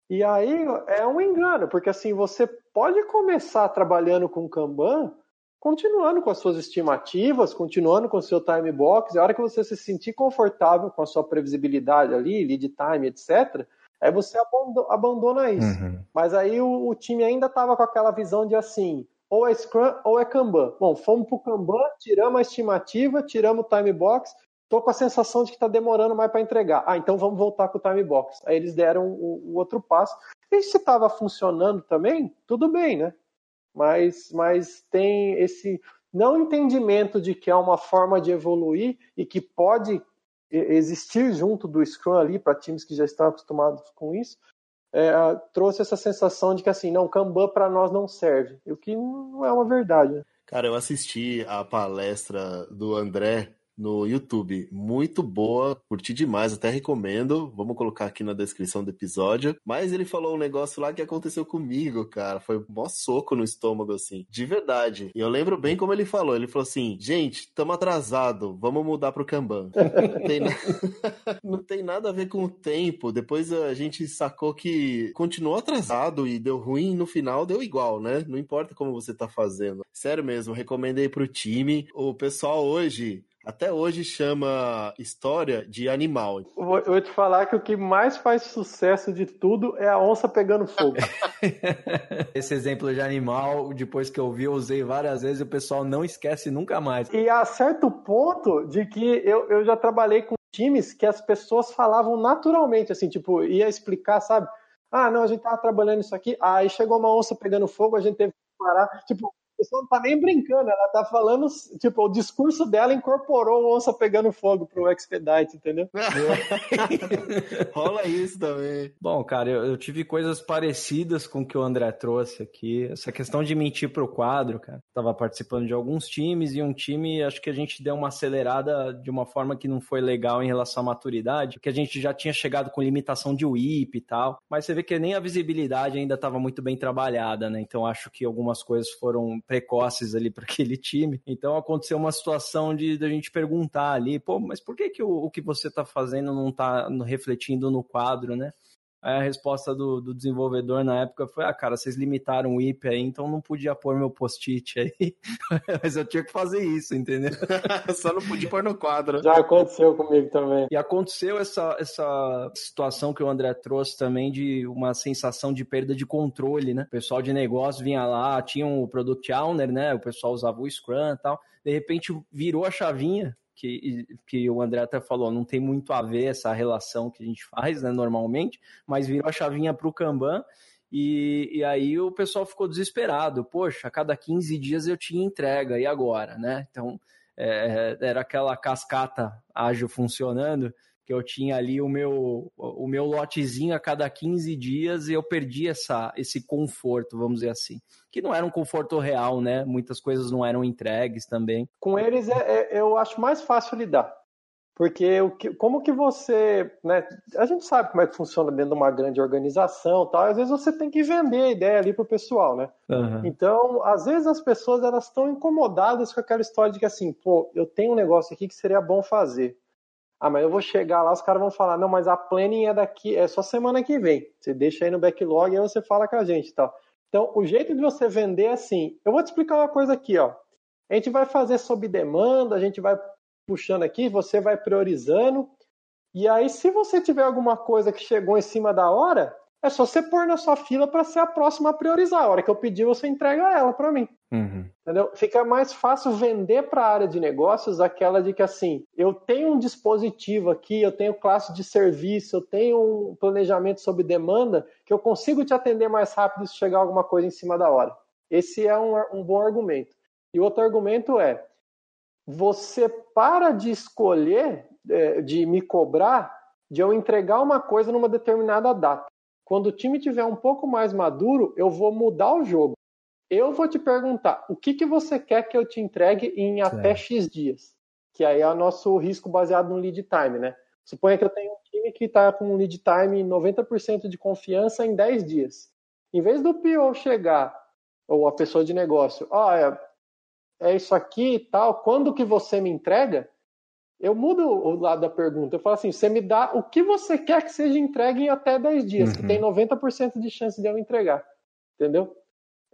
E aí é um engano, porque assim, você pode começar trabalhando com Kanban, continuando com as suas estimativas, continuando com o seu time box, e a hora que você se sentir confortável com a sua previsibilidade ali, lead time, etc., aí você abandona isso. Uhum. Mas aí o, o time ainda estava com aquela visão de assim, ou é Scrum ou é Kanban. Bom, fomos para o Kanban, tiramos a estimativa, tiramos o time box, estou com a sensação de que está demorando mais para entregar. Ah, então vamos voltar com o time box. Aí eles deram o, o outro passo. E se estava funcionando também, tudo bem, né? Mas, mas tem esse não entendimento de que é uma forma de evoluir e que pode existir junto do Scrum ali para times que já estão acostumados com isso, é, trouxe essa sensação de que assim, não, Kanban para nós não serve, o que não é uma verdade. Né? Cara, eu assisti a palestra do André no YouTube. Muito boa, curti demais, até recomendo. Vamos colocar aqui na descrição do episódio. Mas ele falou um negócio lá que aconteceu comigo, cara. Foi um mó soco no estômago, assim. De verdade. E eu lembro bem como ele falou. Ele falou assim: gente, estamos atrasado, vamos mudar pro Kanban. Tem, na... *laughs* Não tem nada a ver com o tempo. Depois a gente sacou que continuou atrasado e deu ruim no final, deu igual, né? Não importa como você tá fazendo. Sério mesmo, recomendei pro time. O pessoal hoje até hoje chama história de animal. Vou, vou, te falar que o que mais faz sucesso de tudo é a onça pegando fogo. *laughs* Esse exemplo de animal, depois que eu vi, eu usei várias vezes e o pessoal não esquece nunca mais. E a certo ponto de que eu, eu já trabalhei com times que as pessoas falavam naturalmente, assim, tipo, ia explicar, sabe? Ah, não, a gente tava trabalhando isso aqui, aí chegou uma onça pegando fogo, a gente teve que parar. Tipo, pessoa não tá nem brincando, ela tá falando, tipo, o discurso dela incorporou o onça pegando fogo pro Expedite, entendeu? *laughs* Rola isso também. Bom, cara, eu, eu, tive coisas parecidas com o que o André trouxe aqui. Essa questão de mentir pro quadro, cara. Tava participando de alguns times e um time, acho que a gente deu uma acelerada de uma forma que não foi legal em relação à maturidade, porque a gente já tinha chegado com limitação de WIP e tal, mas você vê que nem a visibilidade ainda estava muito bem trabalhada, né? Então acho que algumas coisas foram precoces ali para *laughs* aquele time. Então aconteceu uma situação de, de a gente perguntar ali, pô, mas por que, que o, o que você está fazendo não está refletindo no quadro, né? Aí a resposta do, do, desenvolvedor na época foi: ah, cara, vocês limitaram o IP aí, então não podia pôr meu post-it aí. *laughs* Mas eu tinha que fazer isso, entendeu? *laughs* Só não podia pôr no quadro. Já aconteceu comigo também. E aconteceu essa, essa situação que o André trouxe também de uma sensação de perda de controle, né? O pessoal de negócio vinha lá, tinha o um Product Owner, né? O pessoal usava o Scrum e tal. De repente virou a chavinha que, que o André até falou, não tem muito a ver essa relação que a gente faz, né, normalmente, mas virou a chavinha para o Kanban, e, e, aí o pessoal ficou desesperado. Poxa, a cada 15 dias eu tinha entrega, e agora, né? Então, é, era aquela cascata ágil funcionando, que eu tinha ali o meu, o meu lotezinho a cada 15 dias e eu perdi essa, esse conforto, vamos dizer assim. Que não era um conforto real, né? Muitas coisas não eram entregues também. Com eles é, é eu acho mais fácil lidar. Porque o que, como que você. Né, a gente sabe como é que funciona dentro de uma grande organização tal. Às vezes você tem que vender a ideia ali pro pessoal, né? Uhum. Então, às vezes as pessoas elas estão incomodadas com aquela história de que assim, pô, eu tenho um negócio aqui que seria bom fazer. Ah, mas eu vou chegar lá, os caras vão falar, não, mas a planning é daqui, é só semana que vem. Você deixa aí no backlog e aí você fala com a gente e tal. Então, o jeito de você vender é assim. Eu vou te explicar uma coisa aqui, ó. A gente vai fazer sob demanda, a gente vai puxando aqui, você vai priorizando. E aí, se você tiver alguma coisa que chegou em cima da hora, é só você pôr na sua fila para ser a próxima a priorizar. A hora que eu pedir, você entrega ela para mim. Uhum. Entendeu? Fica mais fácil vender para a área de negócios aquela de que assim, eu tenho um dispositivo aqui, eu tenho classe de serviço, eu tenho um planejamento sob demanda, que eu consigo te atender mais rápido se chegar alguma coisa em cima da hora. Esse é um, um bom argumento. E outro argumento é, você para de escolher, é, de me cobrar, de eu entregar uma coisa numa determinada data. Quando o time tiver um pouco mais maduro, eu vou mudar o jogo. Eu vou te perguntar, o que, que você quer que eu te entregue em até X dias? Que aí é o nosso risco baseado no lead time, né? Suponha que eu tenho um time que está com um lead time 90% de confiança em 10 dias. Em vez do PO chegar, ou a pessoa de negócio, olha, é isso aqui e tal, quando que você me entrega? eu mudo o lado da pergunta. Eu falo assim: você me dá o que você quer que seja entregue em até 10 dias, uhum. que tem 90% de chance de eu entregar. Entendeu?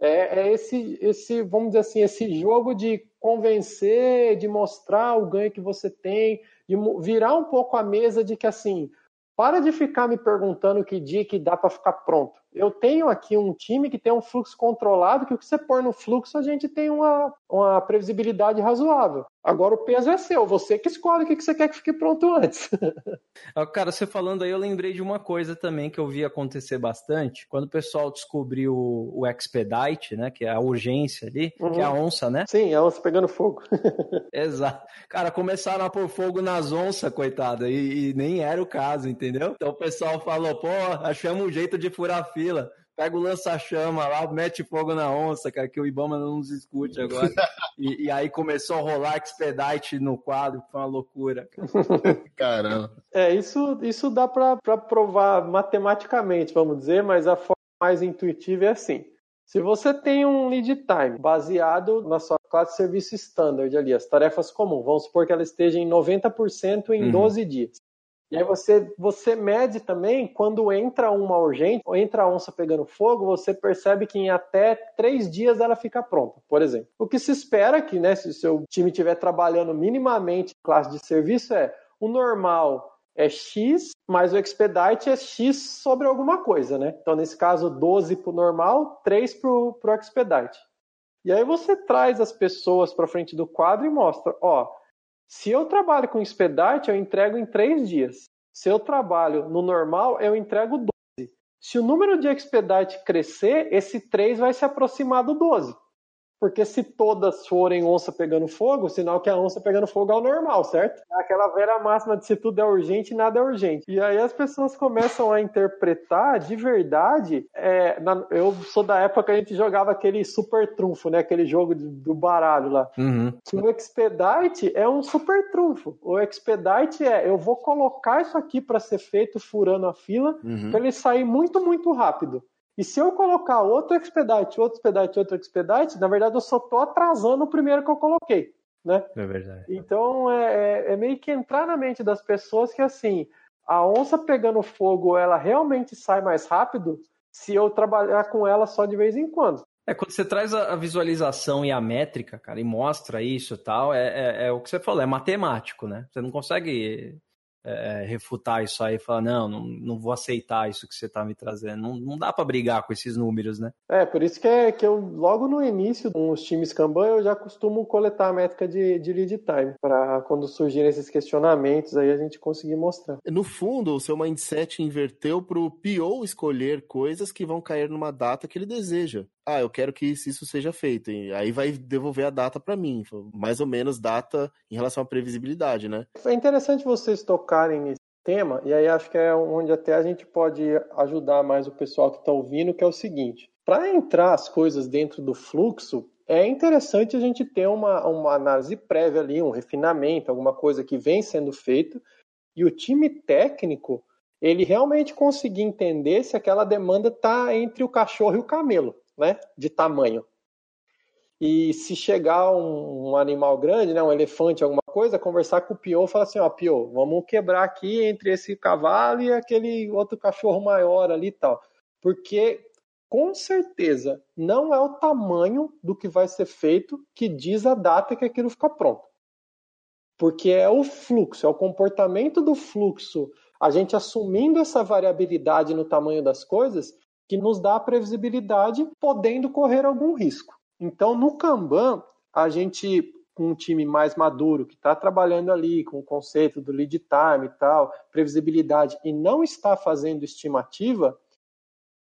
É, é, esse, esse, vamos dizer assim, esse jogo de convencer, de mostrar o ganho que você tem, de virar um pouco a mesa de que assim, para de ficar me perguntando que dia que dá para ficar pronto. Eu tenho aqui um time que tem um fluxo controlado, que o que você pôr no fluxo a gente tem uma, uma previsibilidade razoável. Agora o peso é seu, você que escolhe o que você quer que fique pronto antes. *laughs* Ah, cara, você falando aí, eu lembrei de uma coisa também que eu vi acontecer bastante. Quando o pessoal descobriu o, Expedite, né, que é a urgência ali, uhum. que é a uhum. onça, né? Sim, a onça pegando fogo. *laughs* Exato. Cara, começaram a pôr fogo nas onças, coitada, e, e nem era o caso, entendeu? Então o pessoal falou, pô, achamos um jeito de furar fila pega o lança-chama lá, mete fogo na onça, cara, que o Ibama não nos escute agora. *laughs* e, e, aí começou a rolar expedite no quadro, foi uma loucura. Cara. *laughs* Caramba. É, isso, isso dá para provar matematicamente, vamos dizer, mas a forma mais intuitiva é assim. Se você tem um lead time baseado na sua classe de serviço standard ali, as tarefas comuns, vamos supor que ela esteja em 90% em uhum. 12 dias. E aí você, você mede também quando entra uma urgente, ou entra a onça pegando fogo, você percebe que em até três dias ela fica pronta, por exemplo. O que se espera que, né, se o seu time estiver trabalhando minimamente classe de serviço é o normal é X, mas o expedite é X sobre alguma coisa, né? Então, nesse caso, 12 para o normal, 3 para o expedite. E aí você traz as pessoas para frente do quadro e mostra, ó, se eu trabalho com expedite, eu entrego em três dias. Se eu trabalho no normal, eu entrego 12. Se o número de expedite crescer, esse 3 vai se aproximar do 12. Porque se todas forem onça pegando fogo, sinal que a onça pegando fogo é o normal, certo? É aquela vera máxima de se tudo é urgente, nada é urgente. E aí as pessoas começam a interpretar de verdade. É, na, eu sou da época que a gente jogava aquele super trunfo, né? Aquele jogo do baralho lá. Uhum. O Expedite é um super trunfo. O Expedite é eu vou colocar isso aqui para ser feito furando a fila, uhum. para ele sair muito, muito rápido. E se eu colocar outro expedite, outro expedite, outro expedite, na verdade eu só estou atrasando o primeiro que eu coloquei. Né? É verdade. Então é, é, é, meio que entrar na mente das pessoas que assim, a onça pegando fogo, ela realmente sai mais rápido se eu trabalhar com ela só de vez em quando. É, quando você traz a visualização e a métrica, cara, e mostra isso e tal, é, é, é, o que você falou, é matemático, né? Você não consegue é, refutar isso aí e falar, não, não, não vou aceitar isso que você está me trazendo. Não, não dá para brigar com esses números, né? É, por isso que, é, que eu, logo no início, com os times Kanban, eu já costumo coletar a métrica de, de lead time, para quando surgirem esses questionamentos, aí a gente conseguir mostrar. No fundo, o seu mindset inverteu para o PO escolher coisas que vão cair numa data que ele deseja ah, eu quero que isso seja feito. E aí vai devolver a data para mim, mais ou menos data em relação à previsibilidade, né? É interessante vocês tocarem nesse tema, e aí acho que é onde até a gente pode ajudar mais o pessoal que está ouvindo, que é o seguinte: para entrar as coisas dentro do fluxo, é interessante a gente ter uma, uma análise prévia ali, um refinamento, alguma coisa que vem sendo feito, e o time técnico ele realmente conseguir entender se aquela demanda está entre o cachorro e o camelo né, de tamanho. E se chegar um, um, animal grande, né, um elefante, alguma coisa, conversar com o Pio, falar assim, ó, Pio, vamos quebrar aqui entre esse cavalo e aquele outro cachorro maior ali e tal. Porque com certeza não é o tamanho do que vai ser feito que diz a data que aquilo fica pronto. Porque é o fluxo, é o comportamento do fluxo, a gente assumindo essa variabilidade no tamanho das coisas, que nos dá a previsibilidade, podendo correr algum risco. Então, no Kanban, a gente, com um time mais maduro, que está trabalhando ali com o conceito do lead time e tal, previsibilidade, e não está fazendo estimativa,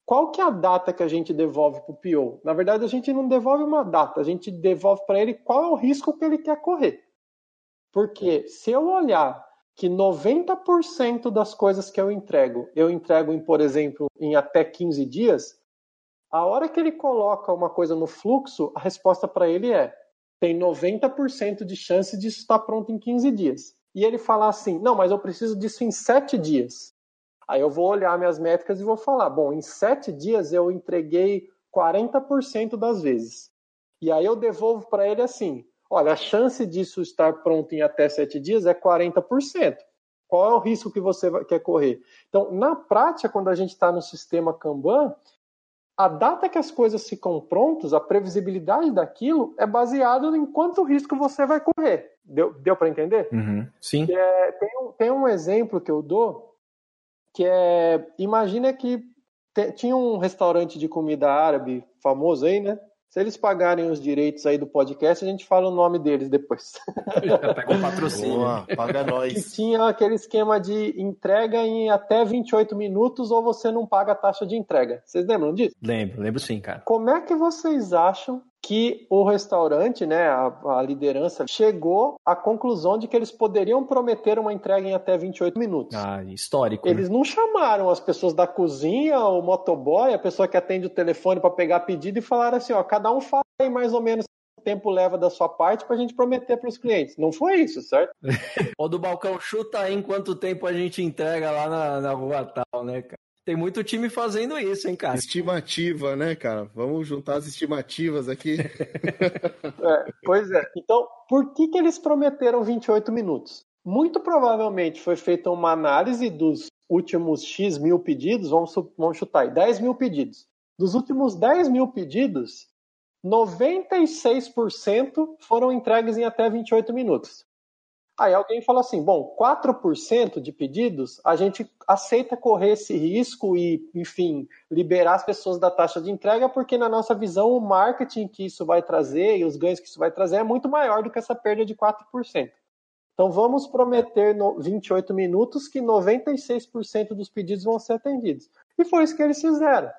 qual que é a data que a gente devolve para o PO? Na verdade, a gente não devolve uma data, a gente devolve para ele qual é o risco que ele quer correr. Porque se eu olhar que 90% das coisas que eu entrego, eu entrego em, por exemplo, em até 15 dias, a hora que ele coloca uma coisa no fluxo, a resposta para ele é: tem 90% de chance disso estar pronto em 15 dias. E ele fala assim: não, mas eu preciso disso em 7 dias. Aí eu vou olhar minhas métricas e vou falar: bom, em 7 dias eu entreguei 40% das vezes. E aí eu devolvo para ele assim: olha, a chance disso estar pronto em até 7 dias é 40%. Qual é o risco que você quer correr? Então, na prática, quando a gente está no sistema Kanban, a data que as coisas ficam prontas, a previsibilidade daquilo é baseada em quanto risco você vai correr. Deu, deu para entender? Uhum, sim. É, tem, um, tem um exemplo que eu dou que é: imagina que te, tinha um restaurante de comida árabe famoso aí, né? Se eles pagarem os direitos aí do podcast, a gente fala o nome deles depois. *laughs* Já pega um patrocínio. Boa, paga *laughs* nós. Que tinha aquele esquema de entrega em até 28 minutos ou você não paga a taxa de entrega. Vocês lembram disso? Lembro, lembro sim, cara. Como é que vocês acham que o restaurante, né, a, a, liderança, chegou à conclusão de que eles poderiam prometer uma entrega em até 28 minutos. Ah, histórico. Eles né? não chamaram as pessoas da cozinha, o motoboy, a pessoa que atende o telefone para pegar pedido e falaram assim, ó, cada um fala aí mais ou menos tempo leva da sua parte para a gente prometer para os clientes. Não foi isso, certo? *laughs* Ou do balcão, chuta aí em quanto tempo a gente entrega lá na, na rua tal, né, cara? Tem muito time fazendo isso, hein, cara? Estimativa, né, cara? Vamos juntar as estimativas aqui. *laughs* é, pois é. Então, por que, que eles prometeram 28 minutos? Muito provavelmente foi feita uma análise dos últimos X mil pedidos, vamos, vamos chutar aí, 10 mil pedidos. Dos últimos 10 mil pedidos, 96% foram entregues em até 28 minutos. Aí alguém fala assim: bom, 4% de pedidos, a gente aceita correr esse risco e, enfim, liberar as pessoas da taxa de entrega, porque na nossa visão o marketing que isso vai trazer e os ganhos que isso vai trazer é muito maior do que essa perda de 4%. Então vamos prometer no 28 minutos que 96% dos pedidos vão ser atendidos. E foi isso que eles fizeram.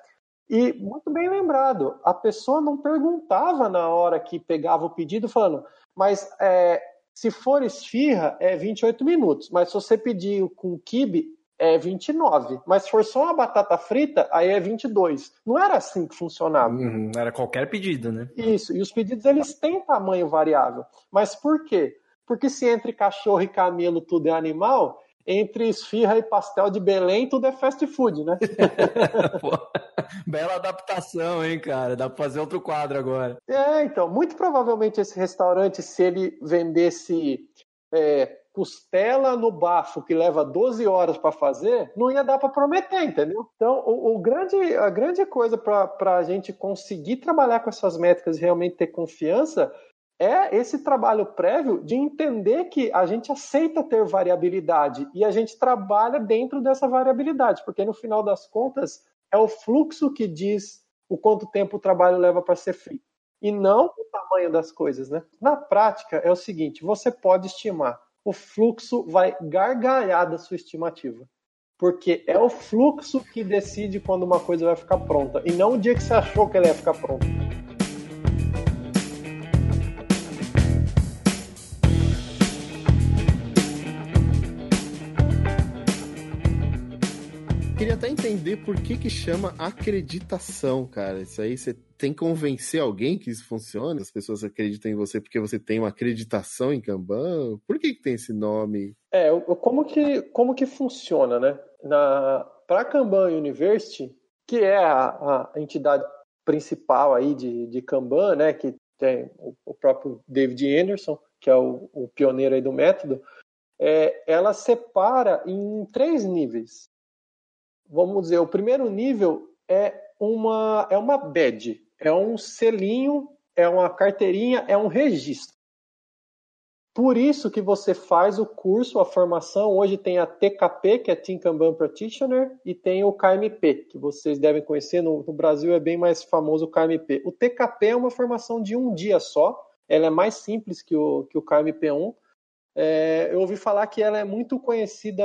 E muito bem lembrado, a pessoa não perguntava na hora que pegava o pedido, falando, mas é, se for esfirra, é 28 minutos. Mas se você pedir com kibe, é 29. Mas se for só uma batata frita, aí é 22. Não era assim que funcionava. Uhum, era qualquer pedido, né? Isso. E os pedidos, eles têm tamanho variável. Mas por quê? Porque se entre cachorro e camelo tudo é animal, entre esfirra e pastel de Belém, tudo é fast food, né? *laughs* Pô, bela adaptação, hein, cara? Dá pra fazer outro quadro agora. É, então, muito provavelmente esse restaurante, se ele vendesse é, costela no bafo, que leva 12 horas para fazer, não ia dar para prometer, entendeu? Então, o, o, grande, a grande coisa para a gente conseguir trabalhar com essas métricas e realmente ter confiança é esse trabalho prévio de entender que a gente aceita ter variabilidade e a gente trabalha dentro dessa variabilidade, porque no final das contas é o fluxo que diz o quanto tempo o trabalho leva para ser feito e não o tamanho das coisas, né? Na prática é o seguinte, você pode estimar, o fluxo vai gargalhar da sua estimativa. Porque é o fluxo que decide quando uma coisa vai ficar pronta, e não o dia que você achou que ela ia ficar pronta. Queria até entender por que que chama acreditação, cara. Isso aí você tem que convencer alguém que isso funciona? As pessoas acreditam em você porque você tem uma acreditação em Kanban? Por que que tem esse nome? É, como que, como que funciona, né? Na, para Kanban University, que é a, a entidade principal aí de, de Kanban, né, que tem o próprio David Anderson, que é o, o pioneiro aí do método, é, ela separa em três níveis. Vamos dizer, o primeiro nível é uma, é uma badge, é um selinho, é uma carteirinha, é um registro. Por isso que você faz o curso, a formação. Hoje tem a TKP, que é Team Kanban Practitioner, e tem o KMP, que vocês devem conhecer. No, no, Brasil é bem mais famoso o KMP. O TKP é uma formação de um dia só. Ela é mais simples que o, que o KMP1. É, eu ouvi falar que ela é muito conhecida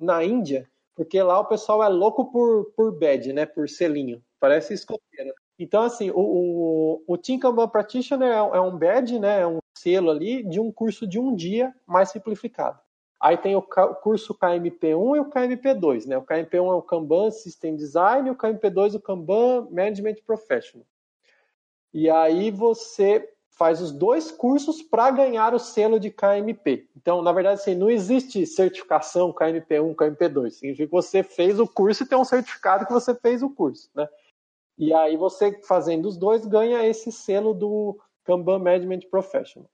na Índia, porque lá o pessoal é louco por, por badge, né? Por selinho. Parece escoteiro. Então, assim, o, o, o Team Kanban Practitioner é, é um badge, né? É um selo ali de um curso de um dia mais simplificado. Aí tem o curso KMP1 e o KMP2, né? O KMP1 é o Kanban System Design e o KMP2 o Kanban Management Professional. E aí você faz os dois cursos para ganhar o selo de KMP. Então, na verdade, assim, não existe certificação KMP1, KMP2. Significa que você fez o curso e tem um certificado que você fez o curso, né? E aí você fazendo os dois ganha esse selo do Kanban Management Professional.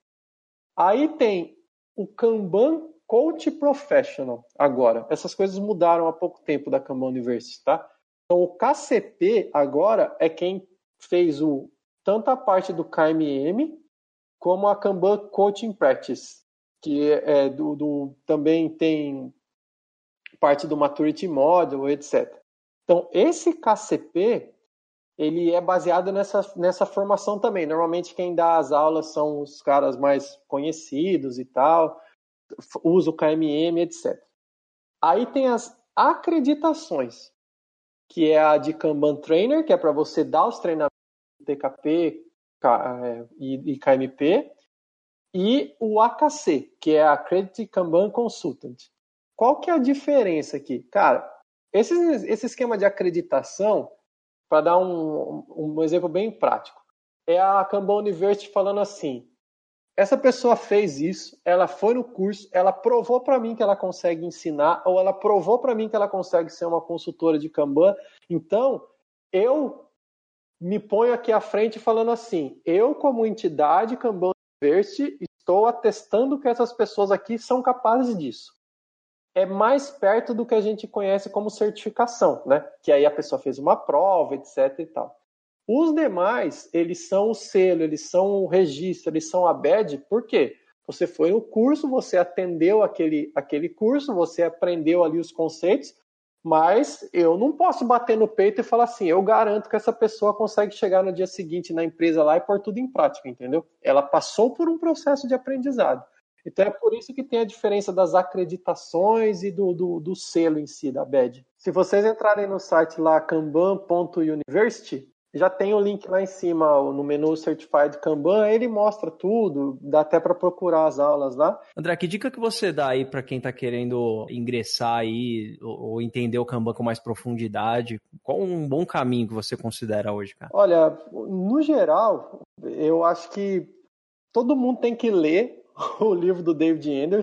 Aí tem o Kanban Coach Professional agora. Essas coisas mudaram há pouco tempo da Kanban University, tá? Então o KCP agora é quem fez o tanto a parte do KMM como a Kanban Coaching Practice, que é do, do também tem parte do Maturity Model, etc. Então esse KCP ele é baseado nessa, nessa formação também. Normalmente quem dá as aulas são os caras mais conhecidos e tal, usa o KMM, etc. Aí tem as acreditações, que é a de Kanban Trainer, que é para você dar os treinamentos TKP é, e, KMP, e o AKC, que é a Accredited Kanban Consultant. Qual que é a diferença aqui? Cara, esse, esse esquema de acreditação para dar um, um exemplo bem prático, é a Kanban University falando assim: essa pessoa fez isso, ela foi no curso, ela provou para mim que ela consegue ensinar, ou ela provou para mim que ela consegue ser uma consultora de Kanban. Então, eu me ponho aqui à frente falando assim: eu, como entidade Kanban University, estou atestando que essas pessoas aqui são capazes disso é mais perto do que a gente conhece como certificação, né? Que aí a pessoa fez uma prova, etc e tal. Os demais, eles são o selo, eles são o registro, eles são a badge, por quê? Você foi no curso, você atendeu aquele, aquele curso, você aprendeu ali os conceitos, mas eu não posso bater no peito e falar assim, eu garanto que essa pessoa consegue chegar no dia seguinte na empresa lá e pôr tudo em prática, entendeu? Ela passou por um processo de aprendizado. Então é por isso que tem a diferença das acreditações e do, do, do selo em si, da BED. Se vocês entrarem no site lá, kanban.university, já tem o link lá em cima, no menu Certified Kanban, ele mostra tudo, dá até para procurar as aulas lá. André, que dica que você dá aí para quem está querendo ingressar aí ou, entender o Kanban com mais profundidade? Qual um bom caminho que você considera hoje, cara? Olha, no geral, eu acho que todo mundo tem que ler *laughs* o livro do David Anderson,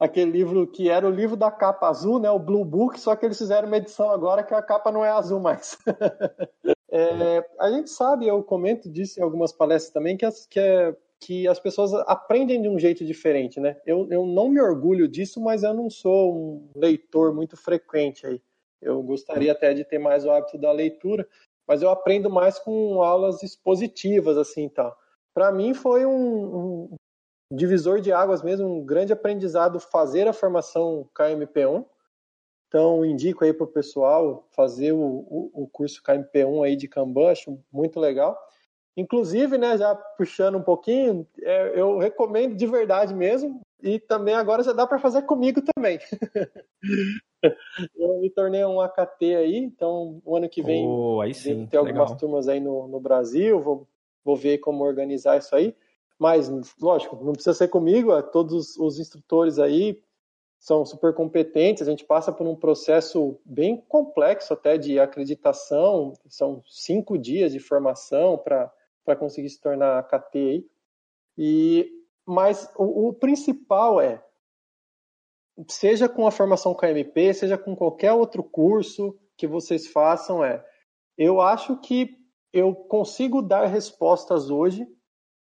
aquele livro que era o livro da capa azul, né, o Blue Book, só que eles fizeram uma edição agora que a capa não é azul mais. *laughs* é, a gente sabe, eu comento disso em algumas palestras também, que as, que, é, que as pessoas aprendem de um jeito diferente, né? Eu, eu não me orgulho disso, mas eu não sou um leitor muito frequente aí. Eu gostaria até de ter mais o hábito da leitura, mas eu aprendo mais com aulas expositivas, assim, tal. Para mim foi um, um, divisor de águas mesmo, um grande aprendizado fazer a formação KMP1. Então, indico aí para o pessoal fazer o, o, o, curso KMP1 aí de Kanban, acho muito legal. Inclusive, né, já puxando um pouquinho, é, eu recomendo de verdade mesmo, e também agora já dá para fazer comigo também. *laughs* eu me tornei um AKT aí, então o ano que vem oh, sim, ter algumas legal. turmas aí no, no Brasil, vou, vou ver como organizar isso aí. Mas, lógico, não precisa ser comigo, é, todos os instrutores aí são super competentes, a gente passa por um processo bem complexo até de acreditação, são cinco dias de formação para conseguir se tornar KT aí. E, mas o, o principal é, seja com a formação KMP, seja com qualquer outro curso que vocês façam, é, eu acho que eu consigo dar respostas hoje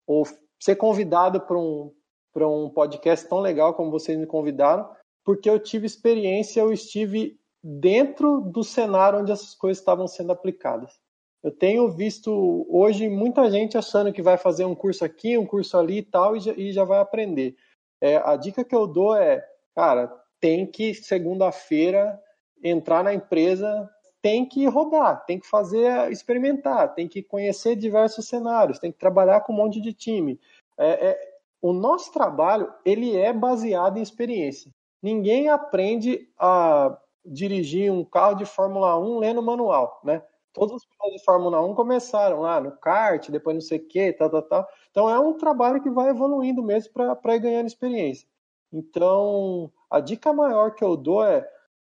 ou ser convidado para um, um podcast tão legal como vocês me convidaram, porque eu tive experiência, eu estive dentro do cenário onde essas coisas estavam sendo aplicadas. Eu tenho visto hoje muita gente achando que vai fazer um curso aqui, um curso ali e tal, e já, e já vai aprender. É, a dica que eu dou é, cara, tem que segunda-feira entrar na empresa, tem que rodar, tem que fazer, experimentar, tem que conhecer diversos cenários, tem que trabalhar com um monte de time. É, é, o nosso trabalho ele é baseado em experiência. Ninguém aprende a dirigir um carro de Fórmula 1 lendo manual, né? Todos os pilotos de Fórmula 1 começaram lá no kart, depois não sei o que, tal, tal, tal. Então é um trabalho que vai evoluindo mesmo para ir ganhando experiência. Então, a dica maior que eu dou é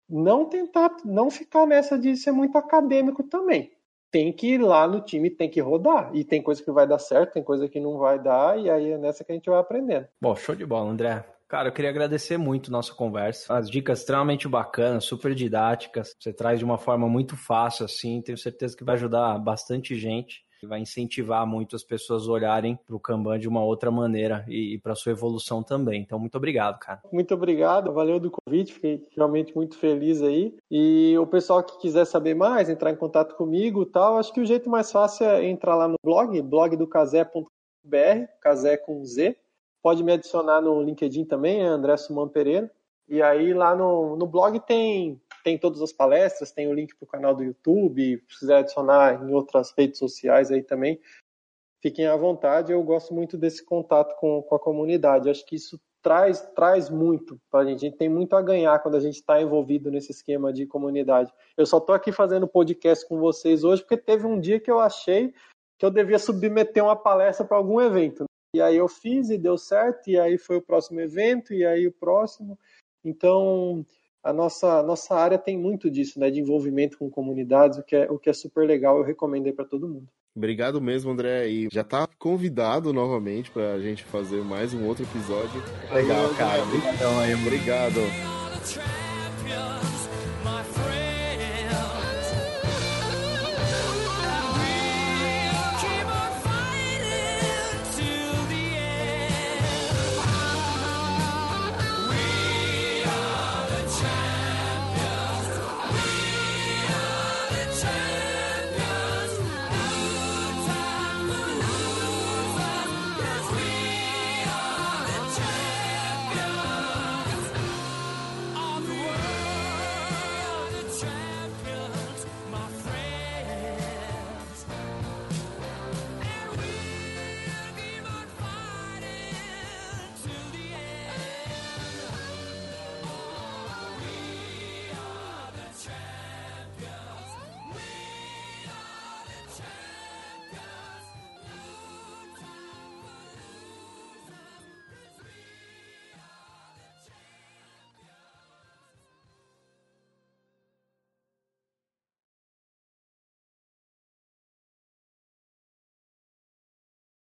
não tentar, não ficar nessa de ser muito acadêmico também. Tem que ir lá no time, tem que rodar. E tem coisa que vai dar certo, tem coisa que não vai dar, e aí é nessa que a gente vai aprendendo. Bom, show de bola, André. Cara, eu queria agradecer muito nossa conversa. As dicas extremamente bacanas, super didáticas. Você traz de uma forma muito fácil, assim. Tenho certeza que vai ajudar bastante gente vai incentivar muito as pessoas a olharem para o Kanban de uma outra maneira e, e para sua evolução também. Então, muito obrigado, cara. Muito obrigado, valeu do convite, fiquei realmente muito feliz aí. E o pessoal que quiser saber mais, entrar em contato comigo tal, acho que o jeito mais fácil é entrar lá no blog, blogdocasé.br, casé com Z. Pode me adicionar no LinkedIn também, é André Suman Pereira. E aí lá no, no blog tem, tem todas as palestras, tem o link para o canal do YouTube, se quiser adicionar em outras redes sociais aí também, fiquem à vontade. Eu gosto muito desse contato com, com a comunidade. Acho que isso traz, traz muito para a gente. A gente tem muito a ganhar quando a gente está envolvido nesse esquema de comunidade. Eu só estou aqui fazendo podcast com vocês hoje porque teve um dia que eu achei que eu devia submeter uma palestra para algum evento. E aí eu fiz e deu certo, e aí foi o próximo evento, e aí o próximo. Então, a nossa, nossa área tem muito disso, né, de envolvimento com comunidades, o que é, o que é super legal, eu recomendo aí para todo mundo. Obrigado mesmo, André. E já está convidado novamente para a gente fazer mais um outro episódio. Legal, cara. Obrigado. Obrigado.